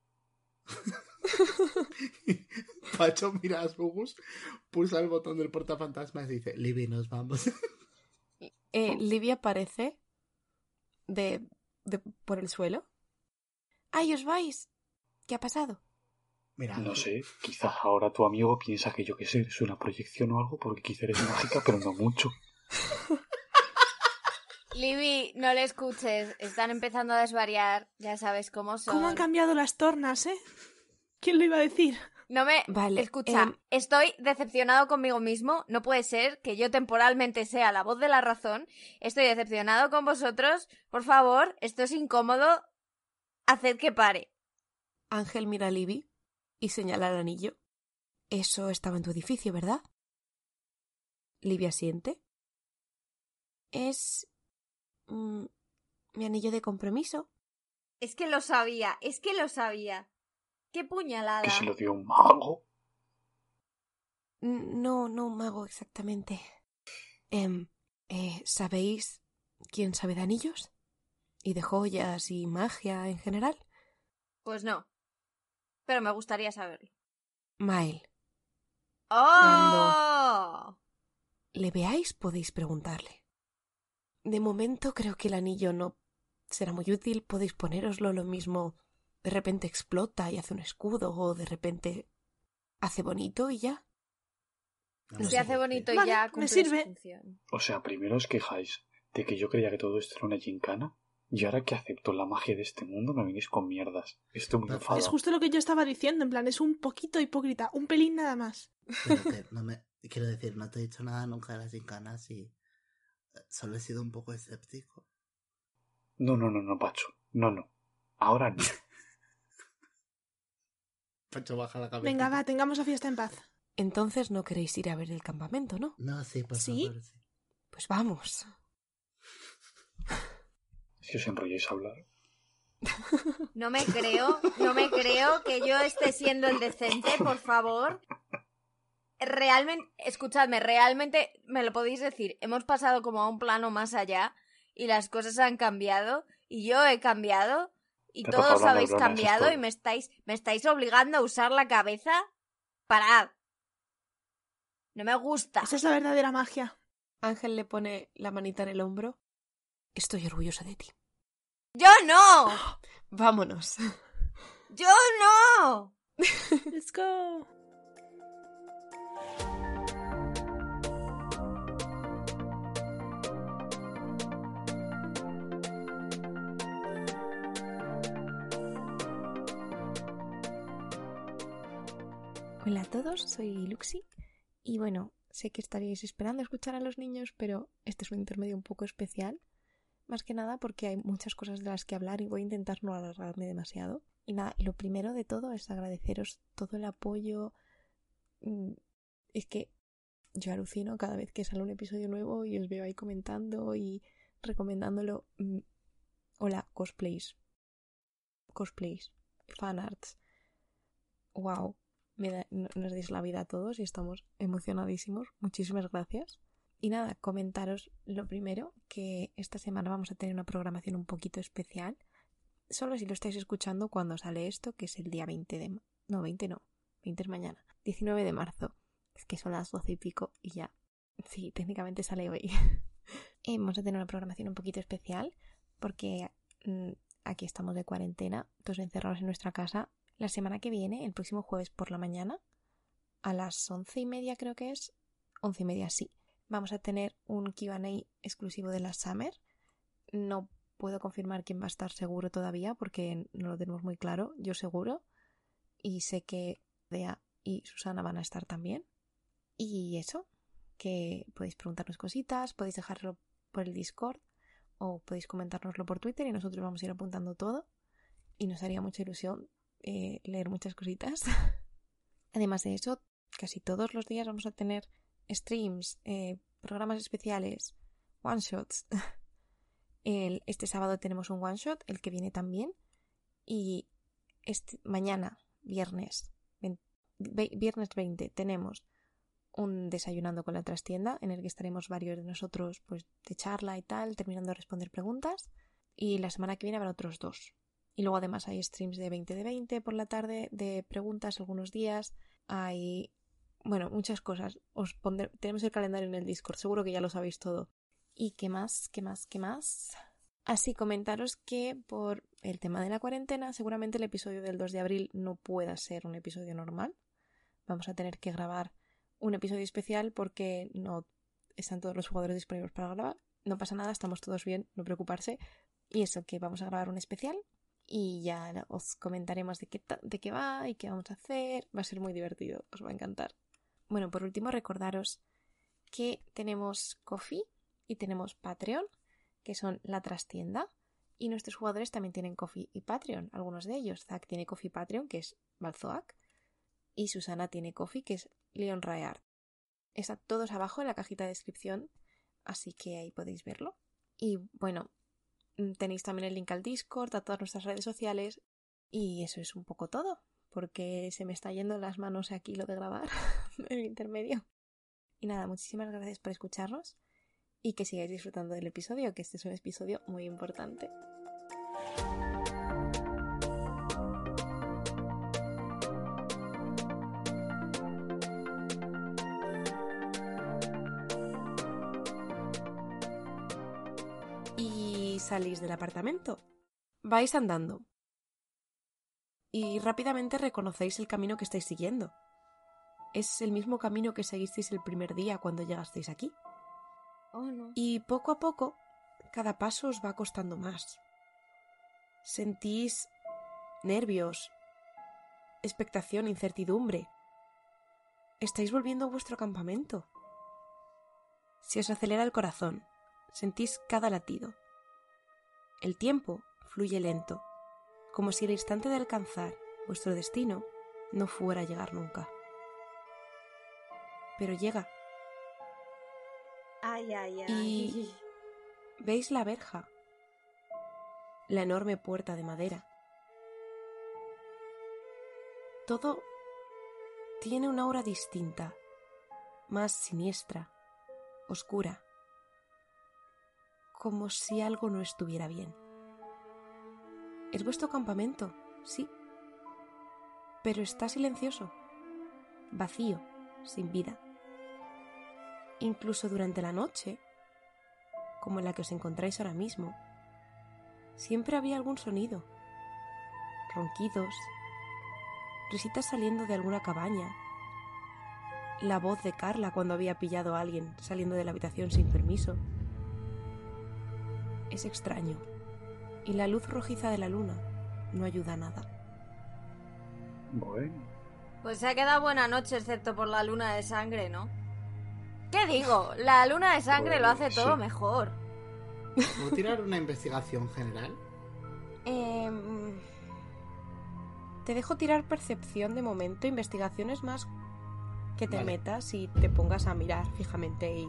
Pacho mira a Sugus, pulsa el botón del portafantasmas y dice, Libby, nos vamos. Eh, Livia aparece de, de por el suelo. ¡Ay, os vais! ¿Qué ha pasado? Mira, No sé, quizás ahora tu amigo piensa que yo qué sé, es una proyección o algo porque quizá eres mágica, pero no mucho. Libby, no le escuches. Están empezando a desvariar. Ya sabes cómo son. ¿Cómo han cambiado las tornas, eh? ¿Quién lo iba a decir? No me. Vale, Escucha, em, estoy decepcionado conmigo mismo. No puede ser que yo temporalmente sea la voz de la razón. Estoy decepcionado con vosotros. Por favor, esto es incómodo. Haced que pare. Ángel mira a Libby y señala el anillo. Eso estaba en tu edificio, ¿verdad? Libby asiente. Es. mm, mi anillo de compromiso. Es que lo sabía, es que lo sabía. ¡Qué puñalada! Que se lo dio un mago. No, no, mago, exactamente. Em, eh, ¿Sabéis quién sabe de anillos? ¿Y de joyas y magia en general? Pues no. Pero me gustaría saberlo. Mael. ¡Oh! Le veáis, podéis preguntarle. De momento creo que el anillo no será muy útil. Podéis ponéroslo lo mismo. De repente explota y hace un escudo, o de repente hace bonito y ya. No Se hace bonito y Vale, ya me cumple sirve. su función. O sea, primero os quejáis de que yo creía que todo esto era una gincana. Y ahora que acepto la magia de este mundo me venís con mierdas. Estoy muy Es enfadado. Es justo lo que yo estaba diciendo, en plan, es un poquito hipócrita, un pelín nada más. No me. Quiero decir, no te he dicho nada nunca de las gincanas y. eh, Solo he sido un poco escéptico. No, no, no, no, Pacho. No, no. Ahora no. Pacho baja la cabeza. Venga, va, tengamos la fiesta en paz. Entonces no queréis ir a ver el campamento, ¿no? No, sí, por ¿Sí? favor, sí. Pues vamos. Si os enrolláis a hablar. No me creo, no me creo que yo esté siendo el decente, por favor. Realmente, escuchadme, realmente me lo podéis decir. Hemos pasado como a un plano más allá y las cosas han cambiado y yo he cambiado y Te todos habéis bromas, cambiado y me estáis, me estáis obligando a usar la cabeza. Parad. No me gusta. Esa es la verdadera magia. Ángel le pone la manita en el hombro. Estoy orgulloso de ti. Yo no. Vámonos. Yo no. Let's go. Hola a todos, soy Luxi y bueno, sé que estaríais esperando escuchar a los niños, pero este es un intermedio un poco especial, más que nada porque hay muchas cosas de las que hablar y voy a intentar no alargarme demasiado. Y nada, lo primero de todo es agradeceros todo el apoyo. Mm, Es que yo alucino cada vez que sale un episodio nuevo y os veo ahí comentando y recomendándolo. Mm, Hola, cosplays. Cosplays. Fanarts. Wow da- no- nos deis la vida a todos y estamos emocionadísimos. Muchísimas gracias. Y nada, comentaros lo primero, que esta semana vamos a tener una programación un poquito especial. Solo si lo estáis escuchando cuando sale esto, que es el día 20 de... No, 20 no. 20 es mañana. 19 de marzo. Es que son las 12 y pico y ya. Sí, técnicamente sale hoy. Eh, vamos a tener una programación un poquito especial porque mm, aquí estamos de cuarentena, todos encerrados en nuestra casa la semana que viene, el próximo jueves por la mañana, a las once y media creo que es, once y media sí, vamos a tener un QA exclusivo de la Summer. No puedo confirmar quién va a estar seguro todavía porque no lo tenemos muy claro, yo seguro. Y sé que Dea y Susana van a estar también. Y eso, que podéis preguntarnos cositas, podéis dejarlo por el Discord o podéis comentárnoslo por Twitter y nosotros vamos a ir apuntando todo. Y nos haría mucha ilusión eh, leer muchas cositas. Además de eso, casi todos los días vamos a tener streams, eh, programas especiales, one shots. El- este sábado tenemos un one shot, el que viene también. Y este, mañana, viernes, vein- ve- viernes 20, tenemos un desayunando con la trastienda en el que estaremos varios de nosotros pues de charla y tal, terminando de responder preguntas. Y la semana que viene habrá otros dos. Y luego además hay streams de 20 de 20 por la tarde, de preguntas algunos días. Hay, bueno, muchas cosas. Os pondré, tenemos el calendario en el Discord, seguro que ya lo sabéis todo. ¿Y qué más? ¿Qué más? ¿Qué más? Así comentaros que por el tema de la cuarentena, seguramente el episodio del 2 de abril no pueda ser un episodio normal. Vamos a tener que grabar un episodio especial porque no están todos los jugadores disponibles para grabar. No pasa nada, estamos todos bien, no preocuparse. Y eso, que vamos a grabar un especial y ya os comentaremos de qué, de qué va y qué vamos a hacer. Va a ser muy divertido, os va a encantar. Bueno, por último, recordaros que tenemos Coffee y tenemos Patreon, que son la trastienda. Y nuestros jugadores también tienen Coffee y Patreon, algunos de ellos. Zack tiene Coffee Patreon, que es Balzoac. Y Susana tiene Coffee, que es Leon Raeart. Está todos abajo en la cajita de descripción, así que ahí podéis verlo. Y bueno, tenéis también el link al Discord, a todas nuestras redes sociales. Y eso es un poco todo, porque se me está yendo las manos aquí lo de grabar el intermedio. Y nada, muchísimas gracias por escucharnos y que sigáis disfrutando del episodio, que este es un episodio muy importante. Salís del apartamento. Vais andando. Y rápidamente reconocéis el camino que estáis siguiendo. Es el mismo camino que seguisteis el primer día cuando llegasteis aquí. Oh, no. Y poco a poco, cada paso os va costando más. Sentís nervios, expectación, incertidumbre. Estáis volviendo a vuestro campamento. Se os acelera el corazón, sentís cada latido. El tiempo fluye lento, como si el instante de alcanzar vuestro destino no fuera a llegar nunca. Pero llega. Ay, ay, ay. Y veis la verja, la enorme puerta de madera. Todo tiene una aura distinta, más siniestra, oscura, como si algo no estuviera bien. Es vuestro campamento, sí, pero está silencioso, vacío, sin vida. Incluso durante la noche, como en la que os encontráis ahora mismo, siempre había algún sonido. Ronquidos, risitas saliendo de alguna cabaña, la voz de Carla cuando había pillado a alguien saliendo de la habitación sin permiso. Es extraño, y la luz rojiza de la luna no ayuda a nada. Bueno, Pues se ha quedado buena noche, excepto por la luna de sangre, ¿no? ¿Qué digo? La luna de sangre lo hace Pues, todo sí. mejor. ¿Puedo tirar una investigación general? Em, te dejo tirar percepción de momento, investigaciones más que te Vale. metas y te pongas a mirar fijamente y...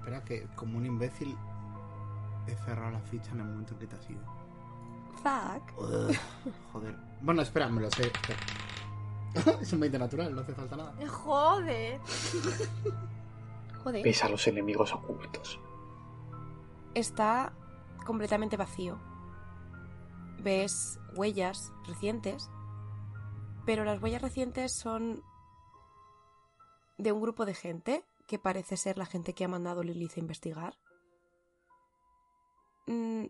Espera, que como un imbécil he cerrado la ficha en el momento en que te has ido. Zack, Ugh, joder. Bueno, espera, me lo sé. es un 20 natural, no hace falta nada. Joder. joder, ves a los enemigos ocultos. está completamente vacío. Ves huellas recientes, pero las huellas recientes son de un grupo de gente que parece ser la gente que ha mandado Lilith a investigar. Mm,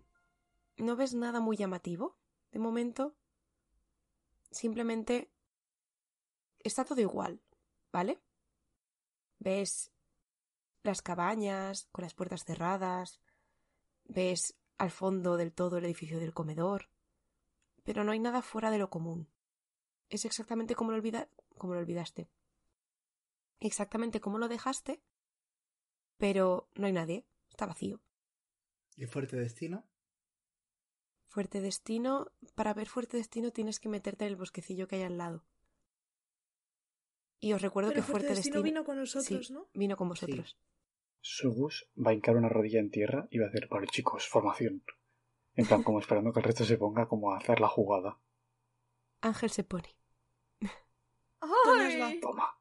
no ves nada muy llamativo de momento. Simplemente está todo igual, ¿vale? Ves las cabañas con las puertas cerradas, ves al fondo del todo el edificio del comedor, pero no hay nada fuera de lo común. Es exactamente como lo, como lo olvidaste. Exactamente como lo dejaste, pero no hay nadie, está vacío. ¿Y fuerte destino? Fuerte Destino, para ver Fuerte Destino tienes que meterte en el bosquecillo que hay al lado. Y os recuerdo Pero que Fuerte Fuerte Destino vino con nosotros, Sí, ¿no? Vino con vosotros. Sugus va a hincar una rodilla en tierra y va a hacer, vale chicos, formación. En plan, como esperando que el resto se ponga como a hacer la jugada. Ángel se pone. Ay. Toma.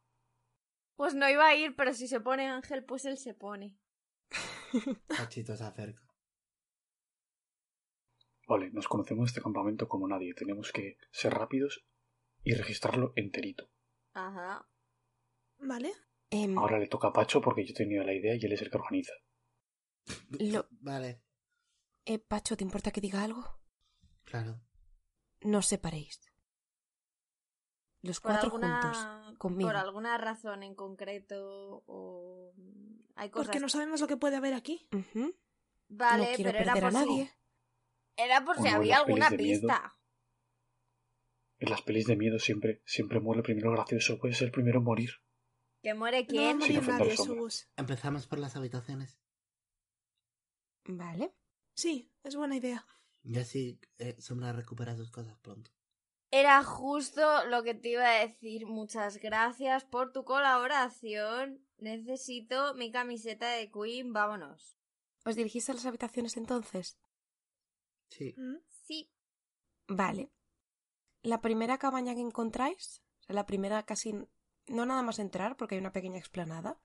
Pues no iba a ir, pero si se pone Ángel, pues él se pone. Pachito se acerca. Vale, nos conocemos este campamento como nadie. Tenemos que ser rápidos y registrarlo enterito. Ajá. ¿Vale? Em, Ahora le toca a Pacho porque yo he tenido la idea y él es el que organiza. Lo- Vale, eh, Pacho, ¿te importa que diga algo? claro. No os separéis. Los Por cuatro alguna, juntos, conmigo. por alguna razón en concreto o hay cosas. Porque no sabemos lo que puede haber aquí. Ujú. Vale, no quiero pero era perder a por si- nadie. Era por si no, había alguna pista. En las pelis de miedo siempre, siempre muere el primero gracioso. Puede ser el primero en morir. ¿Que muere No quién? Ofender nadie. Empezamos por las habitaciones. Vale. Sí, es buena idea. Y así eh, Sombra recupera sus cosas pronto. Era justo lo que te iba a decir. Muchas gracias por tu colaboración. Necesito mi camiseta de Queen. Vámonos. ¿Os dirigís a las habitaciones entonces? Sí. ¿Mm? Sí. Vale. La primera cabaña que encontráis, o sea, la primera casi no nada más entrar porque hay una pequeña explanada,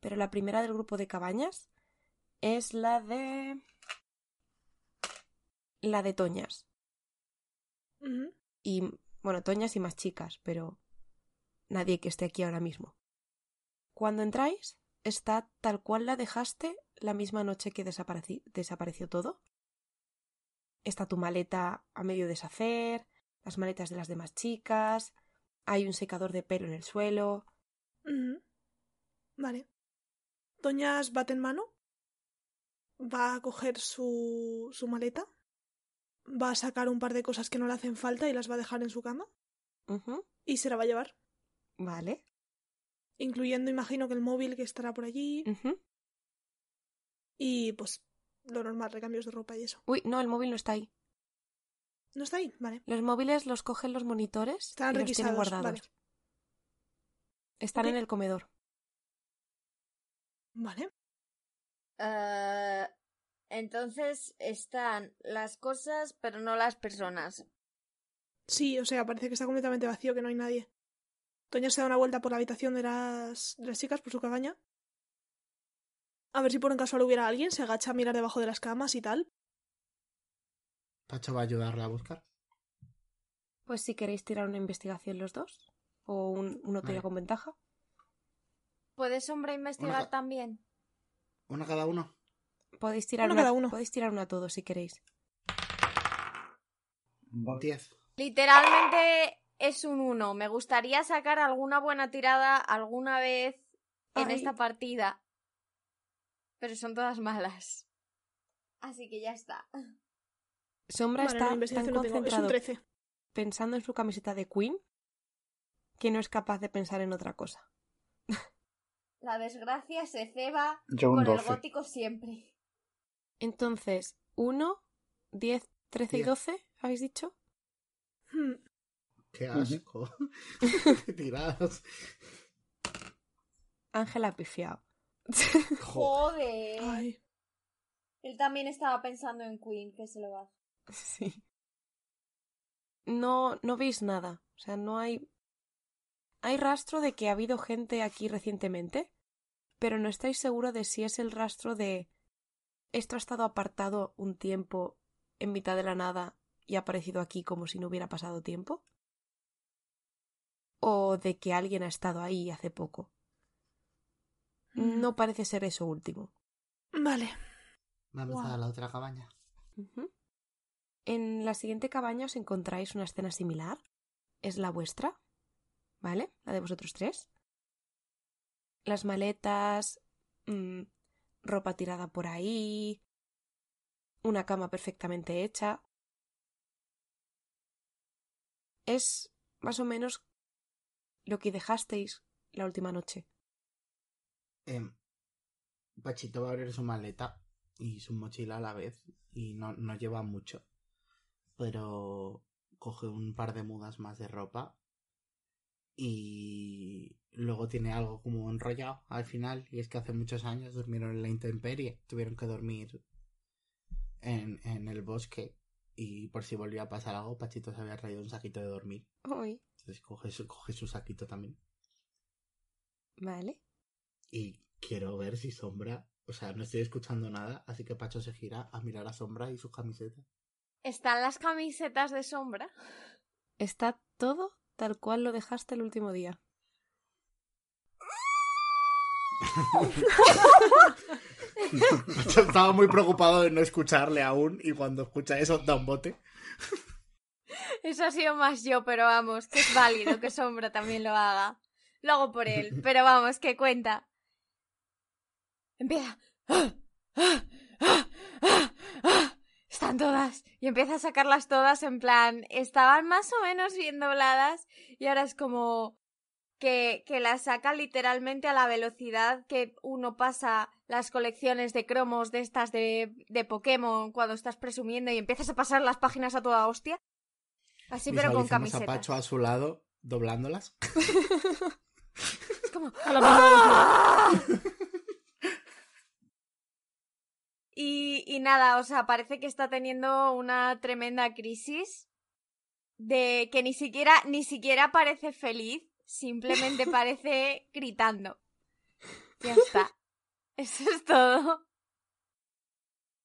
pero la primera del grupo de cabañas es la de la de Toñas Ujú. y bueno, Toñas y más chicas, pero nadie que esté aquí ahora mismo. Cuando entráis, está tal cual la dejaste la misma noche que desapareci- desapareció todo. Está tu maleta a medio deshacer, las maletas de las demás chicas, hay un secador de pelo en el suelo. Vale. Doñas bate en mano. Va a coger su, su maleta. Va a sacar un par de cosas que no le hacen falta y las va a dejar en su cama. Y se la va a llevar. Vale. Incluyendo, imagino, que el móvil que estará por allí. Y pues lo normal, recambios de ropa y eso. Uy, no, el móvil no está ahí. ¿No está ahí? Vale. Los móviles los cogen los monitores Están y los tienen requisados, guardados. vale. Están en el comedor. Vale. Eh, entonces están las cosas, pero no las personas. Sí, o sea, parece que está completamente vacío, que no hay nadie. Toña se da una vuelta por la habitación de las, de las chicas, por su cabaña. A ver si por un casual hubiera alguien, se agacha a mirar debajo de las camas y tal. Pacho va a ayudarla a buscar. Pues si queréis tirar una investigación los dos. O un, uno tira Vale. con ventaja. ¿Puede Sombra investigar Una también? Una cada uno. Podéis tirar Uno una, cada uno. Podéis tirar una todos si queréis. Diez. Literalmente es un 1. Me gustaría sacar alguna buena tirada alguna vez en Ay. esta partida. Pero son todas malas. Así que ya está. Sombra Vale, no, está tan investigación no. Es un concentrado 13. pensando en su camiseta de Queen que no es capaz de pensar en otra cosa. La desgracia se ceba Yo con el 12. gótico siempre. Entonces, 1, 10, 13 y Diez. 12, ¿habéis dicho? Hmm. Qué asco. Tirados. Ángela ha pifiado. Joder. Ay. Él también estaba pensando en Queen, que se lo va. Sí. No, no veis nada. O sea, no hay. Hay rastro de que ha habido gente aquí recientemente, pero no estáis seguro de si es el rastro de. Esto ha estado apartado un tiempo en mitad de la nada y ha aparecido aquí como si no hubiera pasado tiempo. O de que alguien ha estado ahí hace poco. Mm. No parece ser eso último. Vale. Vamos a la otra cabaña. En la siguiente cabaña os encontráis una escena similar. Es la vuestra, ¿vale? La de vosotros tres. Las maletas, mm, ropa tirada por ahí, una cama perfectamente hecha. Es más o menos lo que dejasteis la última noche. Em, Pachito va a abrir su maleta y su mochila a la vez y no, no lleva mucho. Pero coge un par de mudas más de ropa y luego tiene algo como enrollado al final y es que hace muchos años durmieron en la intemperie, tuvieron que dormir en, en el bosque y por si volvía a pasar algo, Pachito se había traído un saquito de dormir. Uy, Entonces coge su, coge su saquito también. vale. Y quiero ver si Sombra. O sea, no estoy escuchando nada, así que Pacho se gira a mirar a Sombra y su camiseta. ¿Están las camisetas de Sombra? Está todo tal cual lo dejaste el último día. Pacho estaba muy preocupado de no escucharle aún y cuando escucha eso da un bote. Eso ha sido más yo, pero vamos, que es válido que Sombra también lo haga. Lo hago por él, pero vamos, que cuenta. Empieza. están todas? Y empieza a sacarlas todas en plan, estaban más o menos bien dobladas y ahora es como que, que las saca literalmente a la velocidad que uno pasa las colecciones de cromos de estas de, de Pokémon cuando estás presumiendo y empiezas a pasar las páginas a toda hostia. Así pero con Visualicemos a camiseta. Pacho a su lado, doblándolas. Es como, A la misma ¡Ah! Y, y nada, o sea, parece que está teniendo una tremenda crisis de que ni siquiera, ni siquiera parece feliz, simplemente parece gritando. Ya está. Eso es todo.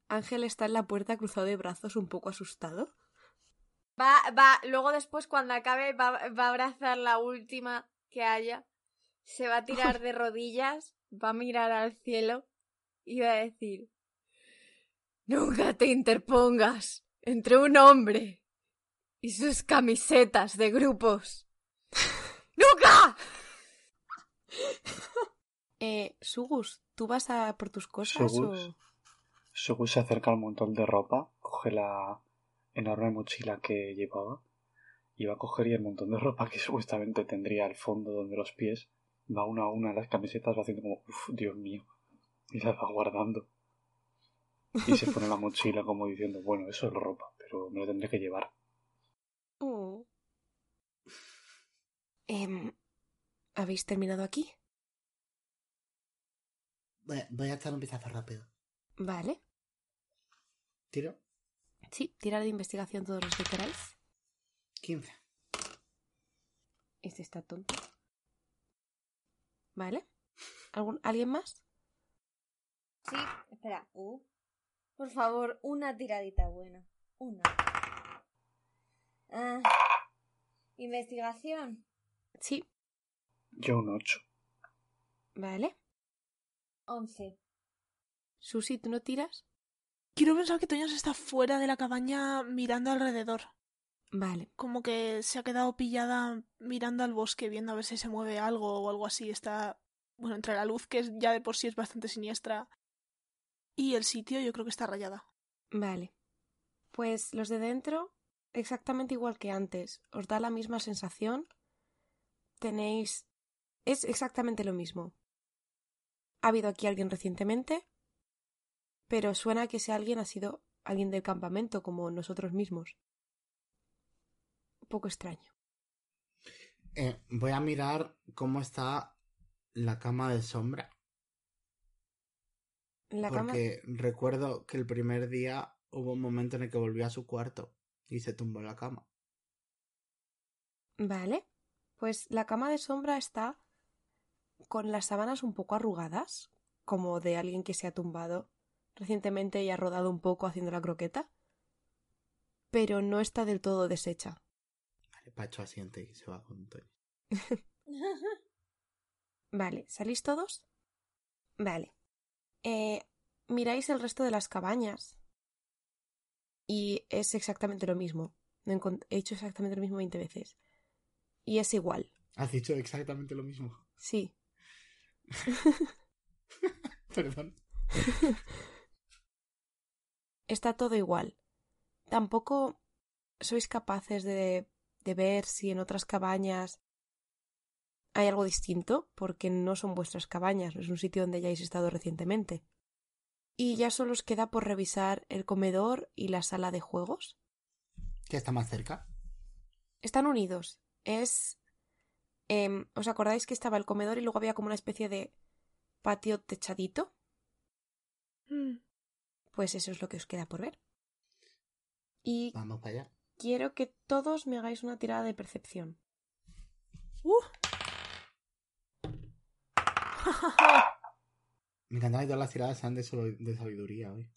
Ángel está en la puerta cruzado de brazos un poco asustado. Va, va, luego después cuando acabe va, va a abrazar la última que haya, se va a tirar de rodillas, va a mirar al cielo y va a decir, Nunca te interpongas entre un hombre y sus camisetas de grupos. ¡Nunca! Eh, Sugus, ¿tú vas a por tus cosas Sugus. o...? Sugu se acerca al montón de ropa, coge la enorme mochila que llevaba y va a coger y el montón de ropa que supuestamente tendría al fondo donde los pies va una a una las camisetas va haciendo como uff Dios mío y las va guardando y se pone la mochila como diciendo bueno eso es ropa pero me lo tendré que llevar Oh. Em, ¿Habéis terminado aquí? Voy, voy a echar un vistazo rápido. Vale. Tiro. Sí, tirar de investigación todos los que queráis. 15. Este está tonto. Vale. ¿Algún, ¿Alguien más? Sí, espera. Uh. Por favor, una tiradita buena. Una. Ah. Investigación. Sí. yo un 8 Vale. Once. Susi, ¿tú no tiras? Quiero pensar que Toñas está fuera de la cabaña mirando alrededor. Vale. Como que se ha quedado pillada mirando al bosque, viendo a ver si se mueve algo o algo así. Está, bueno, entre la luz, que es- ya de por sí es bastante siniestra, y el sitio, yo creo que está rayada. Vale. Pues los de dentro, exactamente igual que antes. Os da la misma sensación. Tenéis... Es exactamente lo mismo. Ha habido aquí alguien recientemente, pero suena que ese alguien ha sido alguien del campamento, como nosotros mismos. Un poco extraño. Eh, voy a mirar cómo está la cama de sombra. La cama... porque recuerdo que el primer día hubo un momento en el que volvió a su cuarto y se tumbó en la cama. Vale. Pues la cama de sombra está con las sábanas un poco arrugadas, como de alguien que se ha tumbado recientemente y ha rodado un poco haciendo la croqueta, pero no está del todo deshecha. Vale, Pacho asiente y se va con Toño. Vale, ¿salís todos? Vale. Eh, miráis el resto de las cabañas y es exactamente lo mismo. He hecho exactamente lo mismo 20 veces. Y es igual. Has dicho exactamente lo mismo. Sí. Perdón. Está todo igual. Tampoco sois capaces de, de ver si en otras cabañas hay algo distinto, porque no son vuestras cabañas, no es un sitio donde hayáis estado recientemente. Y ya solo os queda por revisar el comedor y la sala de juegos. ¿Qué está más cerca? Están unidos. Es. em, ¿Os acordáis que estaba el comedor y luego había como una especie de patio techadito? Mm. Pues eso es lo que os queda por ver. Y Vamos para allá. quiero que todos me hagáis una tirada de percepción. Uh. Me encanta que todas las tiradas sean de, solo- de sabiduría hoy.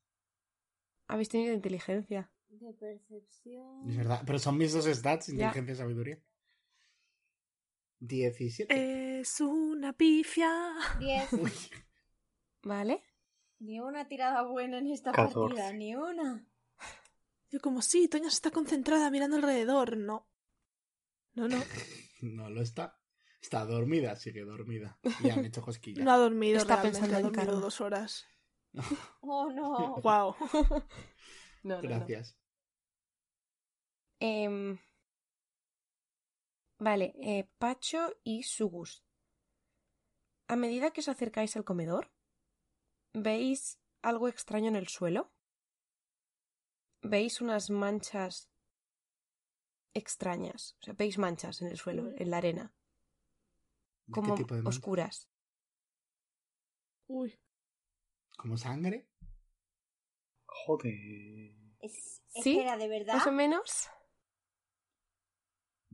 Habéis tenido inteligencia. De percepción. Es verdad. Pero son mis dos stats, Ya. inteligencia y sabiduría. 17. Es una pifia. Diez. Uy. ¿Vale? Ni una tirada buena en esta partida, ni una. Yo como, sí, Toñas está concentrada mirando alrededor. No. No, no. No lo está. Está dormida, sigue dormida. Ya me he hecho cosquillas. No ha dormido Está pensando en Carlos. dos horas. Oh no. Wow. No, no, no. Gracias. Em, Vale, eh, Pacho y Sugus. A medida que os acercáis al comedor, ¿veis algo extraño en el suelo? ¿Veis unas manchas extrañas? O sea, veis manchas en el suelo, en la arena, ¿De como qué tipo de mancha? oscuras. Uy. ¿Como sangre? Joder. Es- ¿Sí? Espera, ¿de verdad? Más o menos.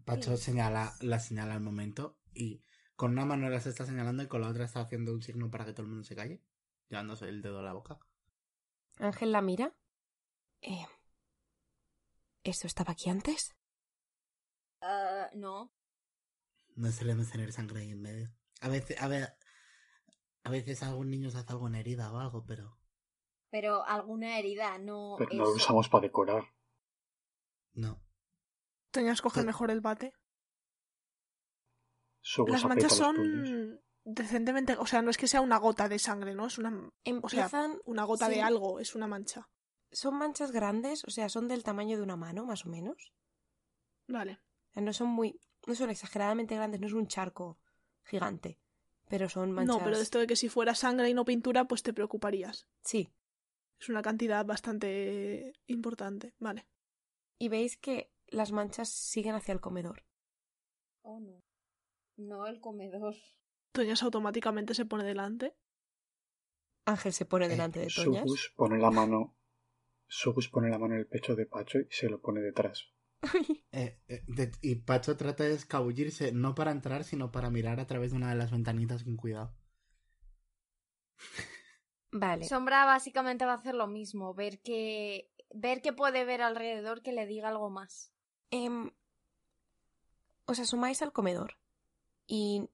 Pacho señala, la señala al momento y con una mano las está señalando y con la otra está haciendo un signo para que todo el mundo se calle, llevándose el dedo a la boca. Ángel la mira. Eh, ¿Esto estaba aquí antes? Ah, no. No solemos tener sangre ahí en medio. A veces, a ver, a veces algún niño se hace alguna herida o algo, pero Pero alguna herida, no. Pero no eso. lo usamos para decorar. no. Tenías que coger mejor el bate. Sugus Las manchas son decentemente. O sea, no es que sea una gota de sangre, ¿no? Es una, o sea, una gota sí, de algo, es una mancha. Son manchas grandes, o sea, son del tamaño de una mano, más o menos. Vale. No son muy. No son exageradamente grandes, no es un charco gigante. Pero son manchas. No, pero de esto de que si fuera sangre y no pintura, pues te preocuparías. Sí. Es una cantidad bastante importante. Vale. Y veis que las manchas siguen hacia el comedor. Oh, no. No el comedor. Toñas automáticamente se pone delante. Ángel se pone delante de Toñas. Sugus pone la mano. Sugus pone la mano en el pecho de Pacho y se lo pone detrás. Eh, eh, de- y Pacho trata de escabullirse, no para entrar, sino para mirar a través de una de las ventanitas con cuidado. Vale. Sombra básicamente va a hacer lo mismo, ver que ver que puede ver alrededor que le diga algo más. Em, os asomáis al comedor y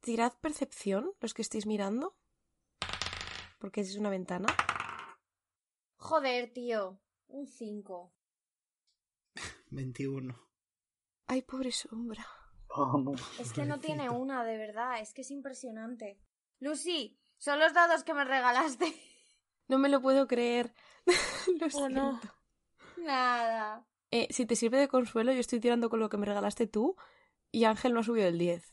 tirad percepción los que estéis mirando. Porque es una ventana. Joder, tío. Un 5. 21. Ay, pobre sombra. Vamos. Es que no tiene una, de verdad. Es que es impresionante. Lucy, son los dados que me regalaste. No me lo puedo creer. lo Oh, no. siento. Nada. Eh, si te sirve de consuelo, yo estoy tirando con lo que me regalaste tú y Ángel no ha subido el 10.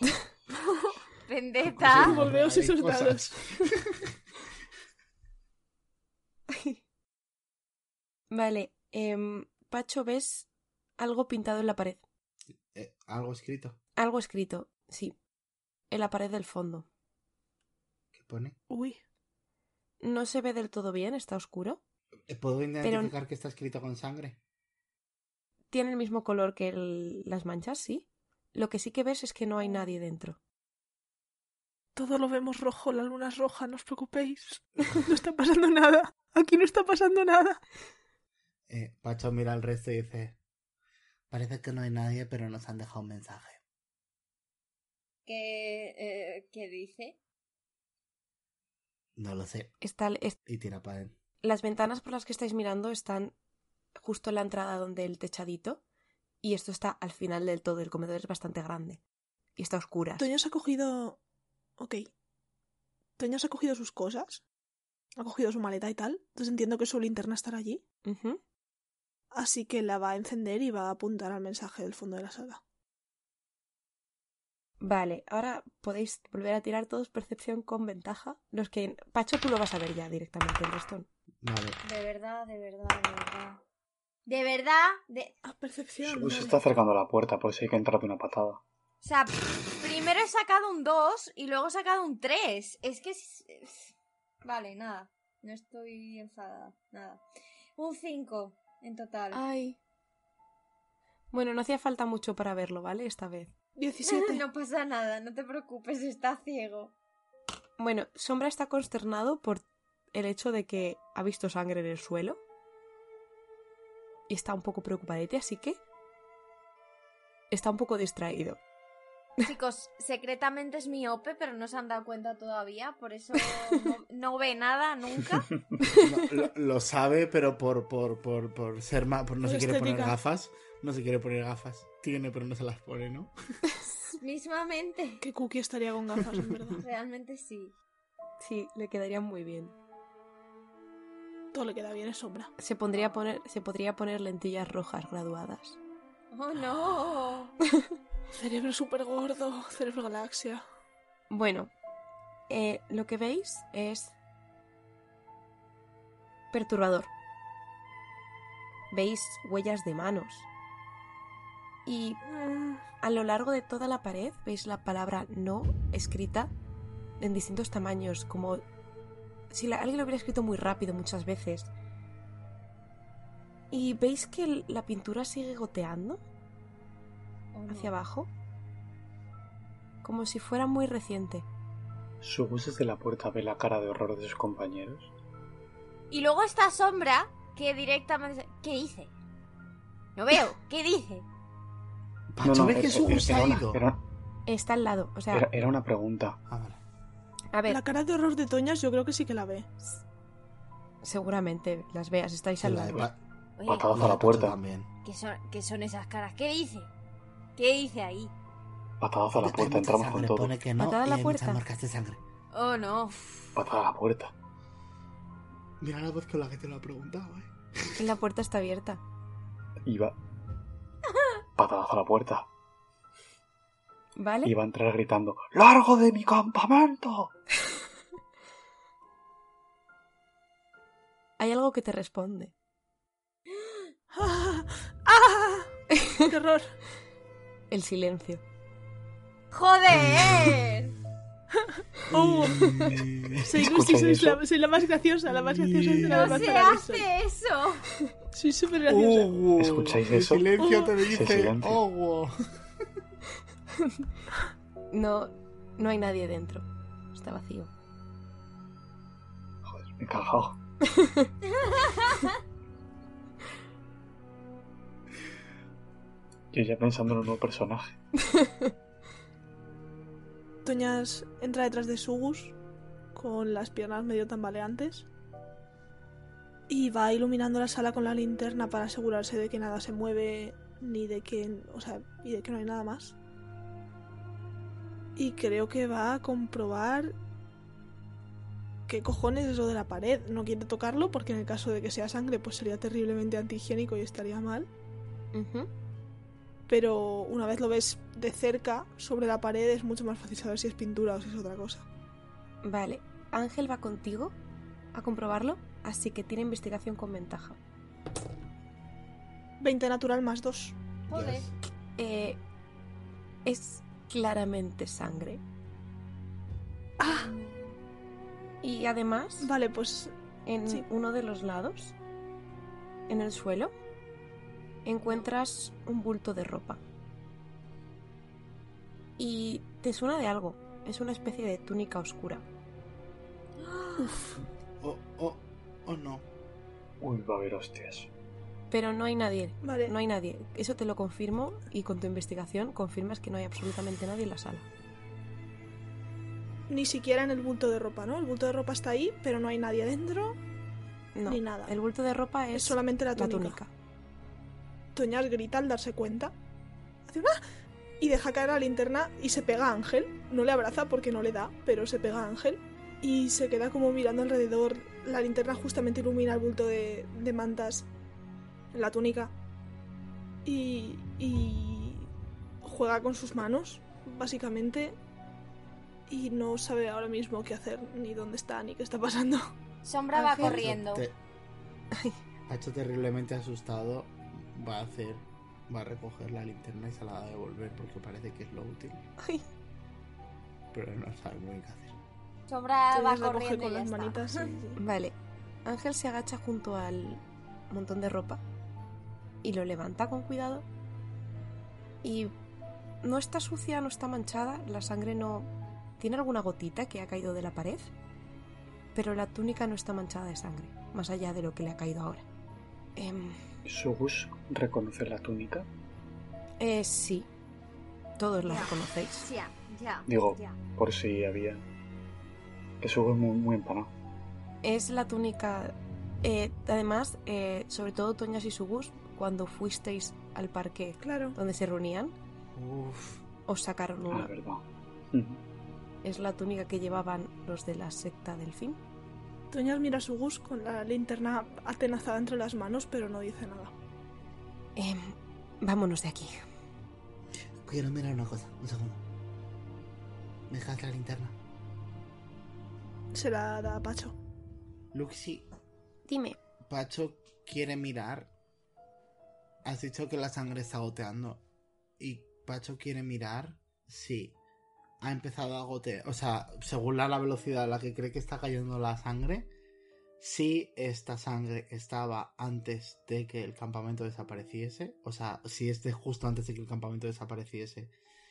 Vendetta. Pues, Volveos esos cosas. dados. Vale. em, Pacho, ¿ves algo pintado en la pared? Eh, algo escrito. Algo escrito, sí. En la pared del fondo. ¿Qué pone? Uy. No se ve del todo bien, está oscuro. Eh, ¿Puedo identificar que está escrito con sangre? Tiene el mismo color que el- las manchas, sí. Lo que sí que ves es que no hay nadie dentro. Todo lo vemos rojo, la luna es roja, no os preocupéis. No está pasando nada. Aquí no está pasando nada. Eh, Pacho mira al resto y dice... Parece que no hay nadie, pero nos han dejado un mensaje. ¿Qué, eh, ¿Qué dice? No lo sé. Está, es- Y tira para él. las ventanas por las que estáis mirando están justo en la entrada donde el techadito. Y esto está al final del todo. El comedor es bastante grande. Y está a oscuras. Toños ha cogido. Ok. Toños ha cogido sus cosas. Ha cogido su maleta y tal. Entonces entiendo que su linterna estará allí. Así que la va a encender y va a apuntar al mensaje del fondo de la sala. Vale, ahora podéis volver a tirar todos percepción con ventaja. Los que. Pacho, tú lo vas a ver ya directamente, el resto. Vale. De verdad, de verdad, de verdad. De verdad, de... Ah, percepción. Sugus vale. está acercando a la puerta, por si hay que entrar de una patada. O sea, primero he sacado un 2 y luego he sacado un 3. Es que... es- Vale, nada. No estoy enfadada. Nada. Un 5 en total. Ay. Bueno, no hacía falta mucho para verlo, ¿vale? Esta vez. 17. no pasa nada, no te preocupes, está ciego. Bueno, Sombra está consternado por el hecho de que ha visto sangre en el suelo. Y está un poco preocupadete, así que. Está un poco distraído. Chicos, secretamente es miope, pero no se han dado cuenta todavía, por eso no, no ve nada nunca. No, lo, lo sabe, pero por, por, por, por ser más... Por no Por se quiere poner gafas. No se quiere poner gafas. Tiene, pero no se las pone, ¿no? Mismamente. Que Cookie estaría con gafas, en verdad. Realmente sí. Sí, le quedaría muy bien. Todo le queda bien, es sombra. Se, pondría poner, se podría poner lentillas rojas graduadas. ¡Oh, no! Cerebro súper gordo, cerebro galaxia. Bueno, eh, lo que veis es perturbador. Veis huellas de manos. Y a lo largo de toda la pared veis la palabra no escrita en distintos tamaños, como si alguien lo hubiera escrito muy rápido muchas veces. Y veis que la pintura sigue goteando. Hacia abajo, como si fuera muy reciente. Subus desde la puerta ve la cara de horror de sus compañeros. Y luego esta sombra que directamente... ¿Qué dice? No veo. ¿Qué dice? Pacho, ¿ves que era- Subus era ha una- ido? era- Está al lado, o sea, era- era una pregunta. Ah, vale. a ver, La cara de horror de Toñas yo creo que sí que la ve. seguramente las veas, estáis al lado. Patadas la a de la puerta. también. ¿qué son, ¿qué son esas caras? ¿Qué dice? ¿Qué dice ahí? Patadas a la puerta, entramos sangre, con todo. Pone que no Patada a la puerta. muchas marcas de sangre. Oh, no. Patada a la puerta. Mira la voz con la que te lo ha preguntado, eh. La puerta está abierta. Iba. Patadas a la puerta. ¿Vale? Iba a entrar gritando: ¡Largo de mi campamento! Hay algo que te responde. ¡Ah! ¡Ah! ¡Qué horror! El silencio. ¡Joder! Oh, soy Lucy, ¿Escucháis soy la, soy la más graciosa, la más graciosa entre las ¡No más se hace eso! Soy súper graciosa. Hugo. ¿Escucháis El eso? silencio te Oh. dice silencio. Hugo. No, no hay nadie dentro. Está vacío. Joder, me he cagado. Yo ya pensando en un nuevo personaje. Toñas entra detrás de Sugus con las piernas medio tambaleantes y va iluminando la sala con la linterna para asegurarse de que nada se mueve ni de que, o sea, y de que no hay nada más. Y creo que va a comprobar qué cojones es lo de la pared. No quiere tocarlo porque en el caso de que sea sangre pues sería terriblemente antihigiénico y estaría mal. Pero una vez lo ves de cerca sobre la pared es mucho más fácil saber si es pintura o si es otra cosa. Vale. Ángel va contigo a comprobarlo, así que tiene investigación con ventaja. 20 natural más 2. Joder. Yes. Eh, es claramente sangre. Ah, Y además, vale, pues en sí. uno de los lados, en el suelo, encuentras un bulto de ropa. Y te suena de algo. Es una especie de túnica oscura. Oh, oh, oh no. Uy, va a haber hostias. Pero no hay nadie. Vale. No hay nadie. Eso te lo confirmo y con tu investigación confirmas que no hay absolutamente nadie en la sala. ni siquiera en el bulto de ropa, ¿no? El bulto de ropa está ahí, pero no hay nadie dentro, No. ni nada. El bulto de ropa Es es, solamente la la túnica. Toñas grita al darse cuenta. Hace una... Y deja caer la linterna y se pega a Ángel. No le abraza porque no le da, pero se pega a Ángel. Y se queda como mirando alrededor. La linterna justamente ilumina el bulto de, de mantas en la túnica. Y, y juega con sus manos, básicamente. Y no sabe ahora mismo qué hacer, ni dónde está, ni qué está pasando. Sombra va corriendo. Te- Pacho terriblemente asustado va a hacer va a recoger la linterna y se la va a devolver porque parece que es lo útil Ay, pero no sabe muy bien qué hacer Sombra va corriendo y con ya las está. manitas. Vale. Ángel se agacha junto al montón de ropa y lo levanta con cuidado. Y no está sucia, no está manchada, la sangre no... Tiene alguna gotita que ha caído de la pared, pero la túnica no está manchada de sangre, más allá de lo que le ha caído ahora. Em, ¿Sugus reconoce la túnica? eh, sí, todos la reconocéis. Ya, ya. Digo, ya. por si había. Que Sugus es muy, muy empanado. Es la túnica... eh, además, eh, sobre todo Toñas y Sugus, cuando fuisteis al parque Claro. donde se reunían, Uf, os sacaron Ah, una. verdad. Es la túnica que llevaban los de la secta del fin. Toñas mira a su Gus con la linterna atenazada entre las manos, pero no dice nada. Em, vámonos de aquí. Quiero mirar una cosa, un segundo. ¿Me dejas la linterna? Se la da a Pacho. Luxi, Dime. Pacho quiere mirar. Has dicho que la sangre está goteando. Y Pacho quiere mirar si ha empezado a gotear. O sea, según la, la velocidad a la que cree que está cayendo la sangre, si esta sangre estaba antes de que el campamento desapareciese. O sea, si es de justo antes de que el campamento desapareciese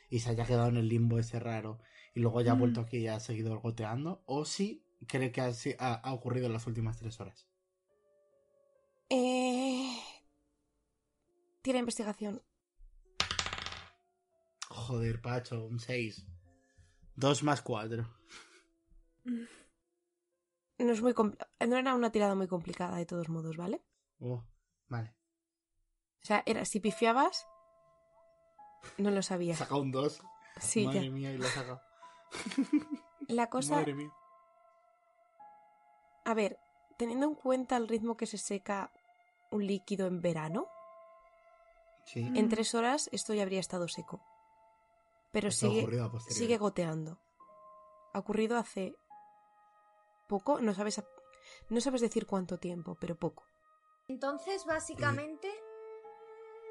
y se haya quedado en el limbo ese raro y luego ya ha Mm. vuelto aquí y ha seguido goteando. O si cree que ha ocurrido en las últimas tres horas. Eh... Tira investigación. Joder, Pacho, un 6. 2 más 4. No es muy no era una tirada muy complicada de todos modos, ¿vale? Oh, vale. O sea, era si pifiabas no lo sabía. Saca un 2. Sí, Madre ya. mía, y lo saca. La cosa, Madre mía. a ver, teniendo en cuenta el ritmo que se seca un líquido en verano, Sí. en tres horas esto ya habría estado seco. Pero sigue, sigue goteando. Ha ocurrido hace poco, no sabes, no sabes decir cuánto tiempo, pero poco. Entonces, básicamente,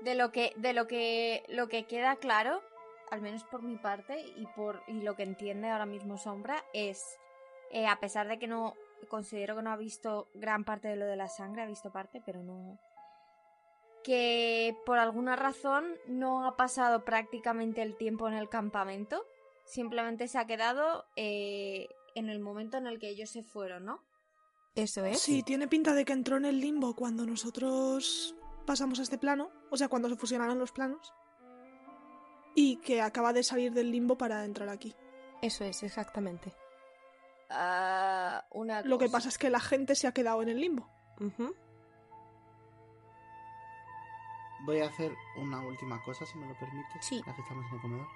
de lo que, de lo que, lo que queda claro, al menos por mi parte y por y lo que entiende ahora mismo Sombra, es eh, a pesar de que no considero que no ha visto gran parte de lo de la sangre, ha visto parte, pero no que por alguna razón no ha pasado prácticamente el tiempo en el campamento, simplemente se ha quedado eh, en el momento en el que ellos se fueron, ¿no? Eso es. Sí, tiene pinta de que entró en el limbo cuando nosotros pasamos a este plano, o sea, cuando se fusionaron los planos, y que acaba de salir del limbo para entrar aquí. Eso es, exactamente. Ah, una Lo que pasa es que la gente se ha quedado en el limbo. Voy a hacer una última cosa, si me lo permites. Sí. Ya que estamos en el comedor.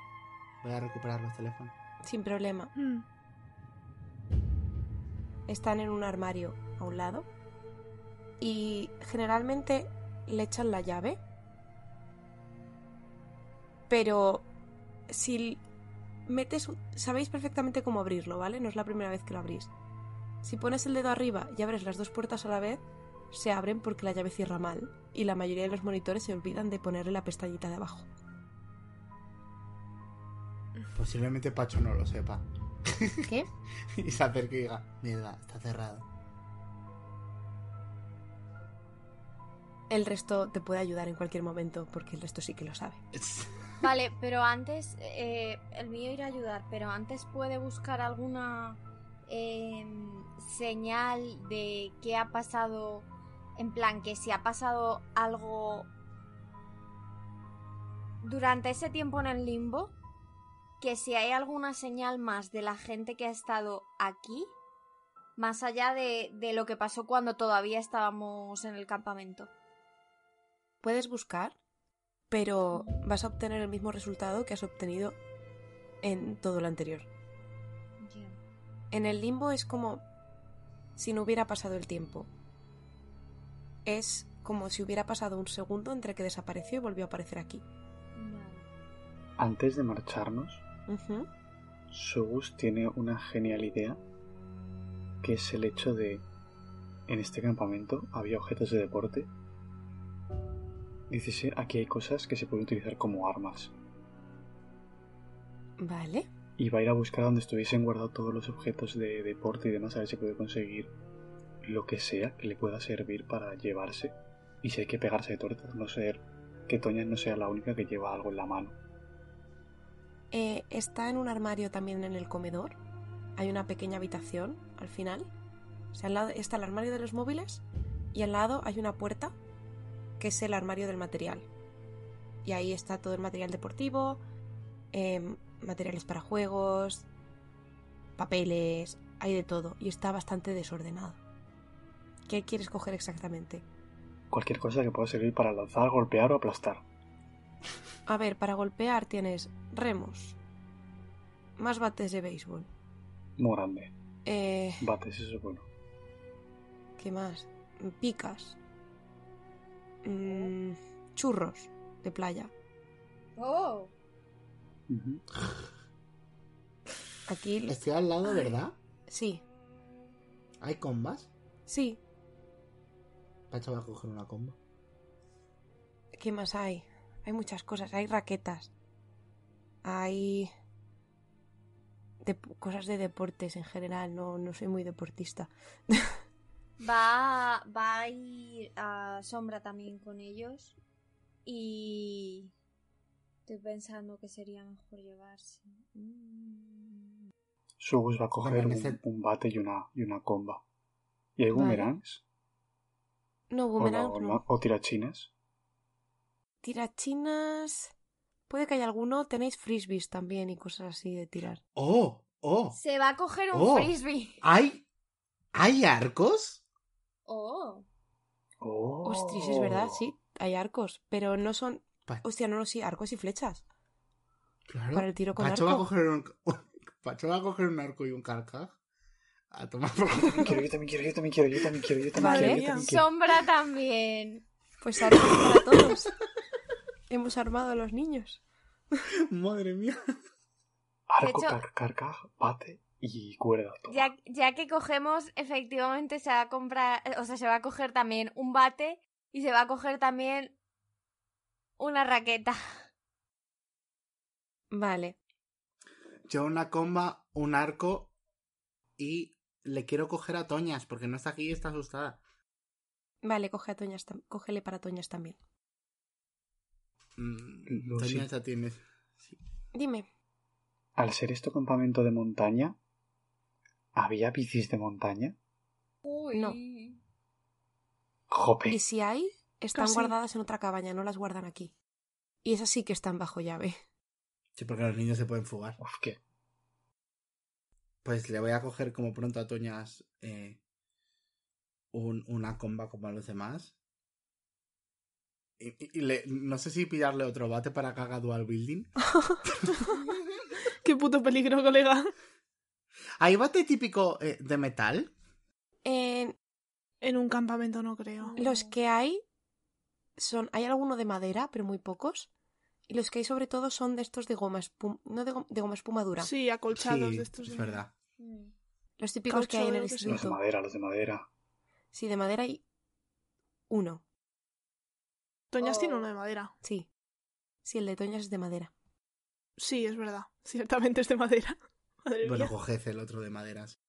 Voy a recuperar los teléfonos. Sin problema. Mm. Están en un armario a un lado. Y generalmente le echan la llave. Pero si metes... un- Sabéis perfectamente cómo abrirlo, ¿vale? No es la primera vez que lo abrís. Si pones el dedo arriba y abres las dos puertas a la vez, se abren porque la llave cierra mal. Y la mayoría de los monitores se olvidan de ponerle la pestañita de abajo. Posiblemente Pacho no lo sepa. ¿Qué? y se acerque y diga, Mierda, está cerrado. El resto te puede ayudar en cualquier momento porque el resto sí que lo sabe. Vale, pero antes, eh, el mío irá a ayudar, pero antes puede buscar alguna em, señal de qué ha pasado, en plan, que si ha pasado algo durante ese tiempo en el limbo, que si hay alguna señal más de la gente que ha estado aquí, más allá de, de lo que pasó cuando todavía estábamos en el campamento. Puedes buscar, pero vas a obtener el mismo resultado que has obtenido en todo lo anterior. En el limbo es como si no hubiera pasado el tiempo. Es como si hubiera pasado un segundo entre que desapareció y volvió a aparecer aquí. Antes de marcharnos. Sogus tiene una genial idea, que es el hecho de, en este campamento había objetos de deporte. Dice, aquí hay cosas que se pueden utilizar como armas. Vale. Y va a ir a buscar donde estuviesen guardados todos los objetos de deporte y demás, a ver si puede conseguir lo que sea que le pueda servir para llevarse. Y si hay que pegarse de tortas, no ser que Toña no sea la única que lleva algo en la mano. Eh, está en un armario también en el comedor. Hay una pequeña habitación al final. Está el armario de los móviles y al lado hay una puerta que es el armario del material. Y ahí está todo el material deportivo, em, materiales para juegos, papeles, hay de todo. Y está bastante desordenado. ¿Qué quieres coger exactamente? Cualquier cosa que pueda servir para lanzar, golpear o aplastar. A ver, para golpear tienes remos, más bates de béisbol, Muy grande. eh, Bates, eso es bueno. ¿Qué más? Picas. Mm, churros de playa. Oh. Aquí, Estoy al lado, ¿verdad? sí, ¿Hay combas? sí. Pacho va a coger una comba. ¿Qué más hay? Hay muchas cosas. Hay raquetas. Hay cosas de deportes en general. No, no soy muy deportista. va, va a ir a Sombra también con ellos. Y estoy pensando que sería mejor llevarse. Mm. Sugus va a coger un, un bate y una, y una comba. ¿Y hay Vale. boomerangs? No, ¿O, boomerang, no. no- o tirachines? Tirachinas. Puede que haya alguno. Tenéis frisbees también y cosas así de tirar. ¡Oh! ¡Oh! Se va a coger un Oh. frisbee. ¿Hay. ¿Hay arcos? Oh. ¡Oh! Ostras, es verdad, sí. Hay arcos. Pero no son. Pa- Hostia, no, no, sí, arcos y flechas. Claro. Para el tiro con Pacho va a arco. coger un. Pacho va a coger un arco y un carcaj. A tomar por yo también quiero, yo también quiero, yo también quiero, yo también quiero. Sombra también. Pues arcos para todos. Hemos armado a los niños. Madre mía. Arco, hecho- car- carcaj, bate y cuerda. ya que cogemos, efectivamente se va a comprar, o sea, se va a coger también un bate y se va a coger también una raqueta. Vale. Yo una comba, un arco y le quiero coger a Toñas porque no está aquí y está asustada. Vale, coge a Toñas cógele para Toñas también. Mm. Toñas ya tienes. Sí. Dime. Al ser esto campamento de montaña, ¿había bicis de montaña? Uy. No. ¡Jope! Y si hay, están Casi. guardadas en otra cabaña, no las guardan aquí. Y esas sí que están bajo llave. Sí, porque los niños se pueden fugar. Uf, ¿qué? Pues le voy a coger como pronto a Toñas eh, un- una comba como a los demás. Y, y- y le- no sé si pillarle otro bate para que haga dual building. Qué puto peligro, colega. ¿Hay bate típico eh, de metal? En En un campamento no creo. los que hay son. Hay alguno de madera, pero muy pocos. Y los que hay sobre todo son de estos de goma espuma. No de, go- de goma espumadura. Sí, acolchados sí, de estos. es de- verdad. Mm. Los típicos que hay en el sea. Los de instituto. madera, los de madera. Sí, de madera hay uno. Toñas Oh. tiene uno de madera. Sí. Sí, el de Toñas es de madera. Sí, es verdad. Ciertamente es de madera. Madre Bueno, coged el otro de maderas.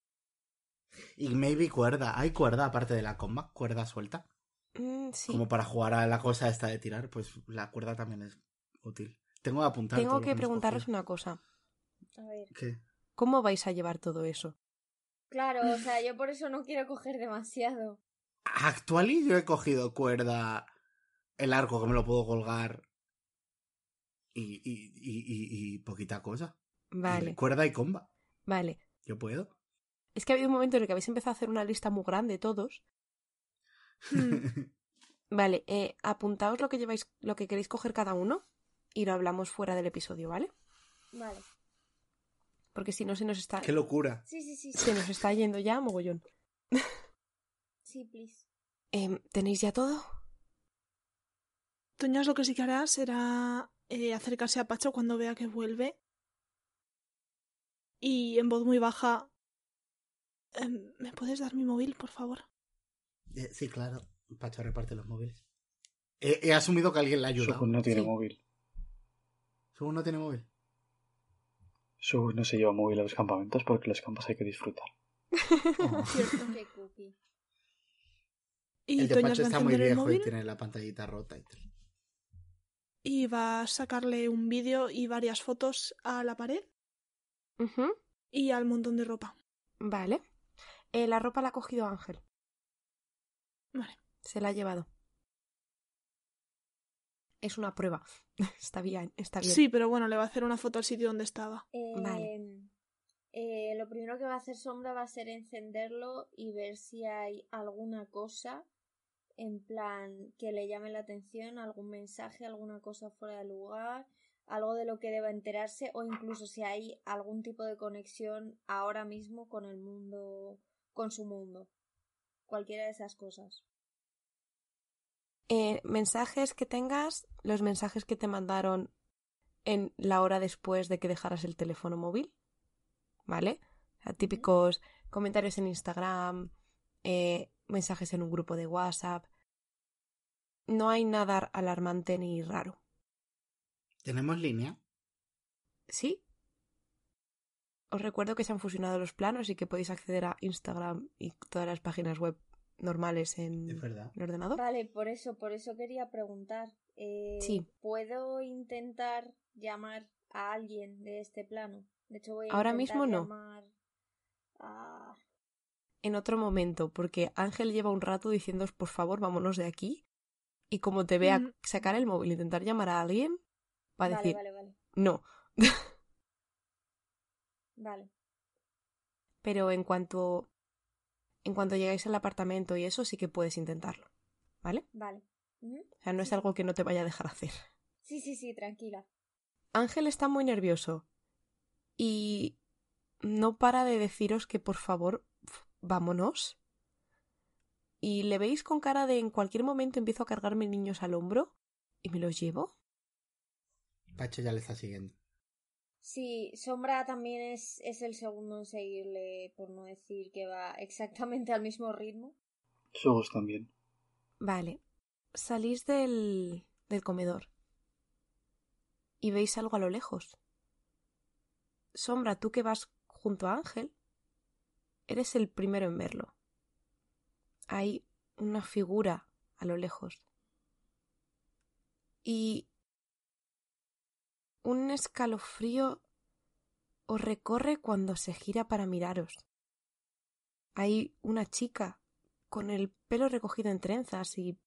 Y maybe cuerda. ¿Hay cuerda aparte de la comba? ¿Cuerda suelta? Mm, sí. Como para jugar a la cosa esta de tirar, pues la cuerda también es útil. Tengo que apuntar. Tengo que preguntaros una cosa. A ver. ¿Qué? ¿Cómo vais a llevar todo eso? Claro, o sea, yo por eso no quiero coger demasiado. Actually yo he cogido cuerda, el arco que me lo puedo colgar y, y, y, y- y poquita cosa. Y Vale, cuerda y comba. vale. Yo puedo. Es que ha habido un momento en el que habéis empezado a hacer una lista muy grande todos. Vale, eh, apuntaos lo que lleváis, lo que queréis coger cada uno y lo hablamos fuera del episodio, ¿vale? Vale. Porque si no se nos está Qué locura. Sí, sí, sí. Sí, se nos está yendo ya mogollón. sí please. Em, ¿Tenéis ya todo? Toñas lo que sí que hará será eh, acercarse a Pacho cuando vea que vuelve. Y en voz muy baja. em, ¿Me puedes dar mi móvil, por favor? Eh, sí, claro. Pacho reparte los móviles. He, he asumido que alguien le ha ayudado. Sugus no tiene Sí. móvil. Sugus no tiene móvil. Sugus no se lleva móvil a los campamentos porque los campos hay que disfrutar. Oh. Cookie. Y el de Toñas Pacho va a está muy viejo y tiene la pantallita rota y tal. y va a sacarle un vídeo y varias fotos a la pared y al montón de ropa. Vale. Eh, la ropa la ha cogido Ángel. Vale. Se la ha llevado. Es una prueba. está bien, está bien. Sí, pero bueno, le va a hacer una foto al sitio donde estaba. Eh, Vale. eh, lo primero que va a hacer Sombra va a ser encenderlo y ver si hay alguna cosa en plan que le llame la atención, algún mensaje, alguna cosa fuera de lugar, algo de lo que deba enterarse o incluso si hay algún tipo de conexión ahora mismo con el mundo, con su mundo. cualquiera de esas cosas. Eh, mensajes que tengas, los mensajes que te mandaron en la hora después de que dejaras el teléfono móvil, ¿vale? O sea, típicos comentarios en Instagram, eh, mensajes en un grupo de WhatsApp. No hay nada alarmante ni raro. ¿Tenemos línea? ¿Sí? Os recuerdo que se han fusionado los planos y que podéis acceder a Instagram y todas las páginas web normales en Es el ordenador. Vale, por eso, por eso quería preguntar. Eh, Sí. ¿Puedo intentar llamar a alguien de este plano? De hecho, voy a Ahora mismo no. llamar a... En otro momento, porque Ángel lleva un rato diciéndos por favor, vámonos de aquí. Y como te vea sacar el móvil e intentar llamar a alguien, va a Vale, decir vale, vale. no. Vale. Pero en cuanto en cuanto llegáis al apartamento y eso, sí que puedes intentarlo. ¿Vale? Vale. O sea, no es algo que no te vaya a dejar hacer. Sí, sí, sí, tranquila. Ángel está muy nervioso y no para de deciros que por favor vámonos. Y le veis con cara de en cualquier momento empiezo a cargarme niños al hombro y me los llevo. Pacho ya le está siguiendo. Sí, Sombra también es, es el segundo en seguirle, por no decir que va exactamente al mismo ritmo. Sugos también. Vale. Salís del, del comedor y veis algo a lo lejos. Sombra, tú que vas junto a Ángel, eres el primero en verlo. Hay una figura a lo lejos. Y un escalofrío os recorre cuando se gira para miraros. Hay una chica con el pelo recogido en trenzas y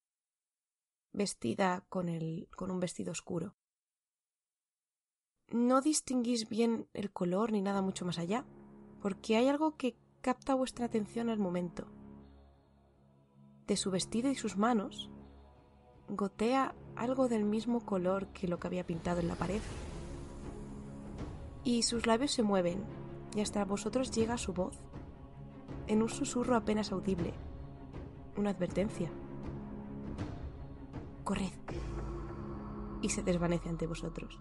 vestida con, el, con un vestido oscuro. No distinguís bien el color ni nada mucho más allá, porque hay algo que capta vuestra atención al momento. De su vestido y sus manos gotea algo del mismo color que lo que había pintado en la pared. Y sus labios se mueven, y hasta vosotros llega su voz, en un susurro apenas audible, una advertencia. Corred. Y se desvanece ante vosotros.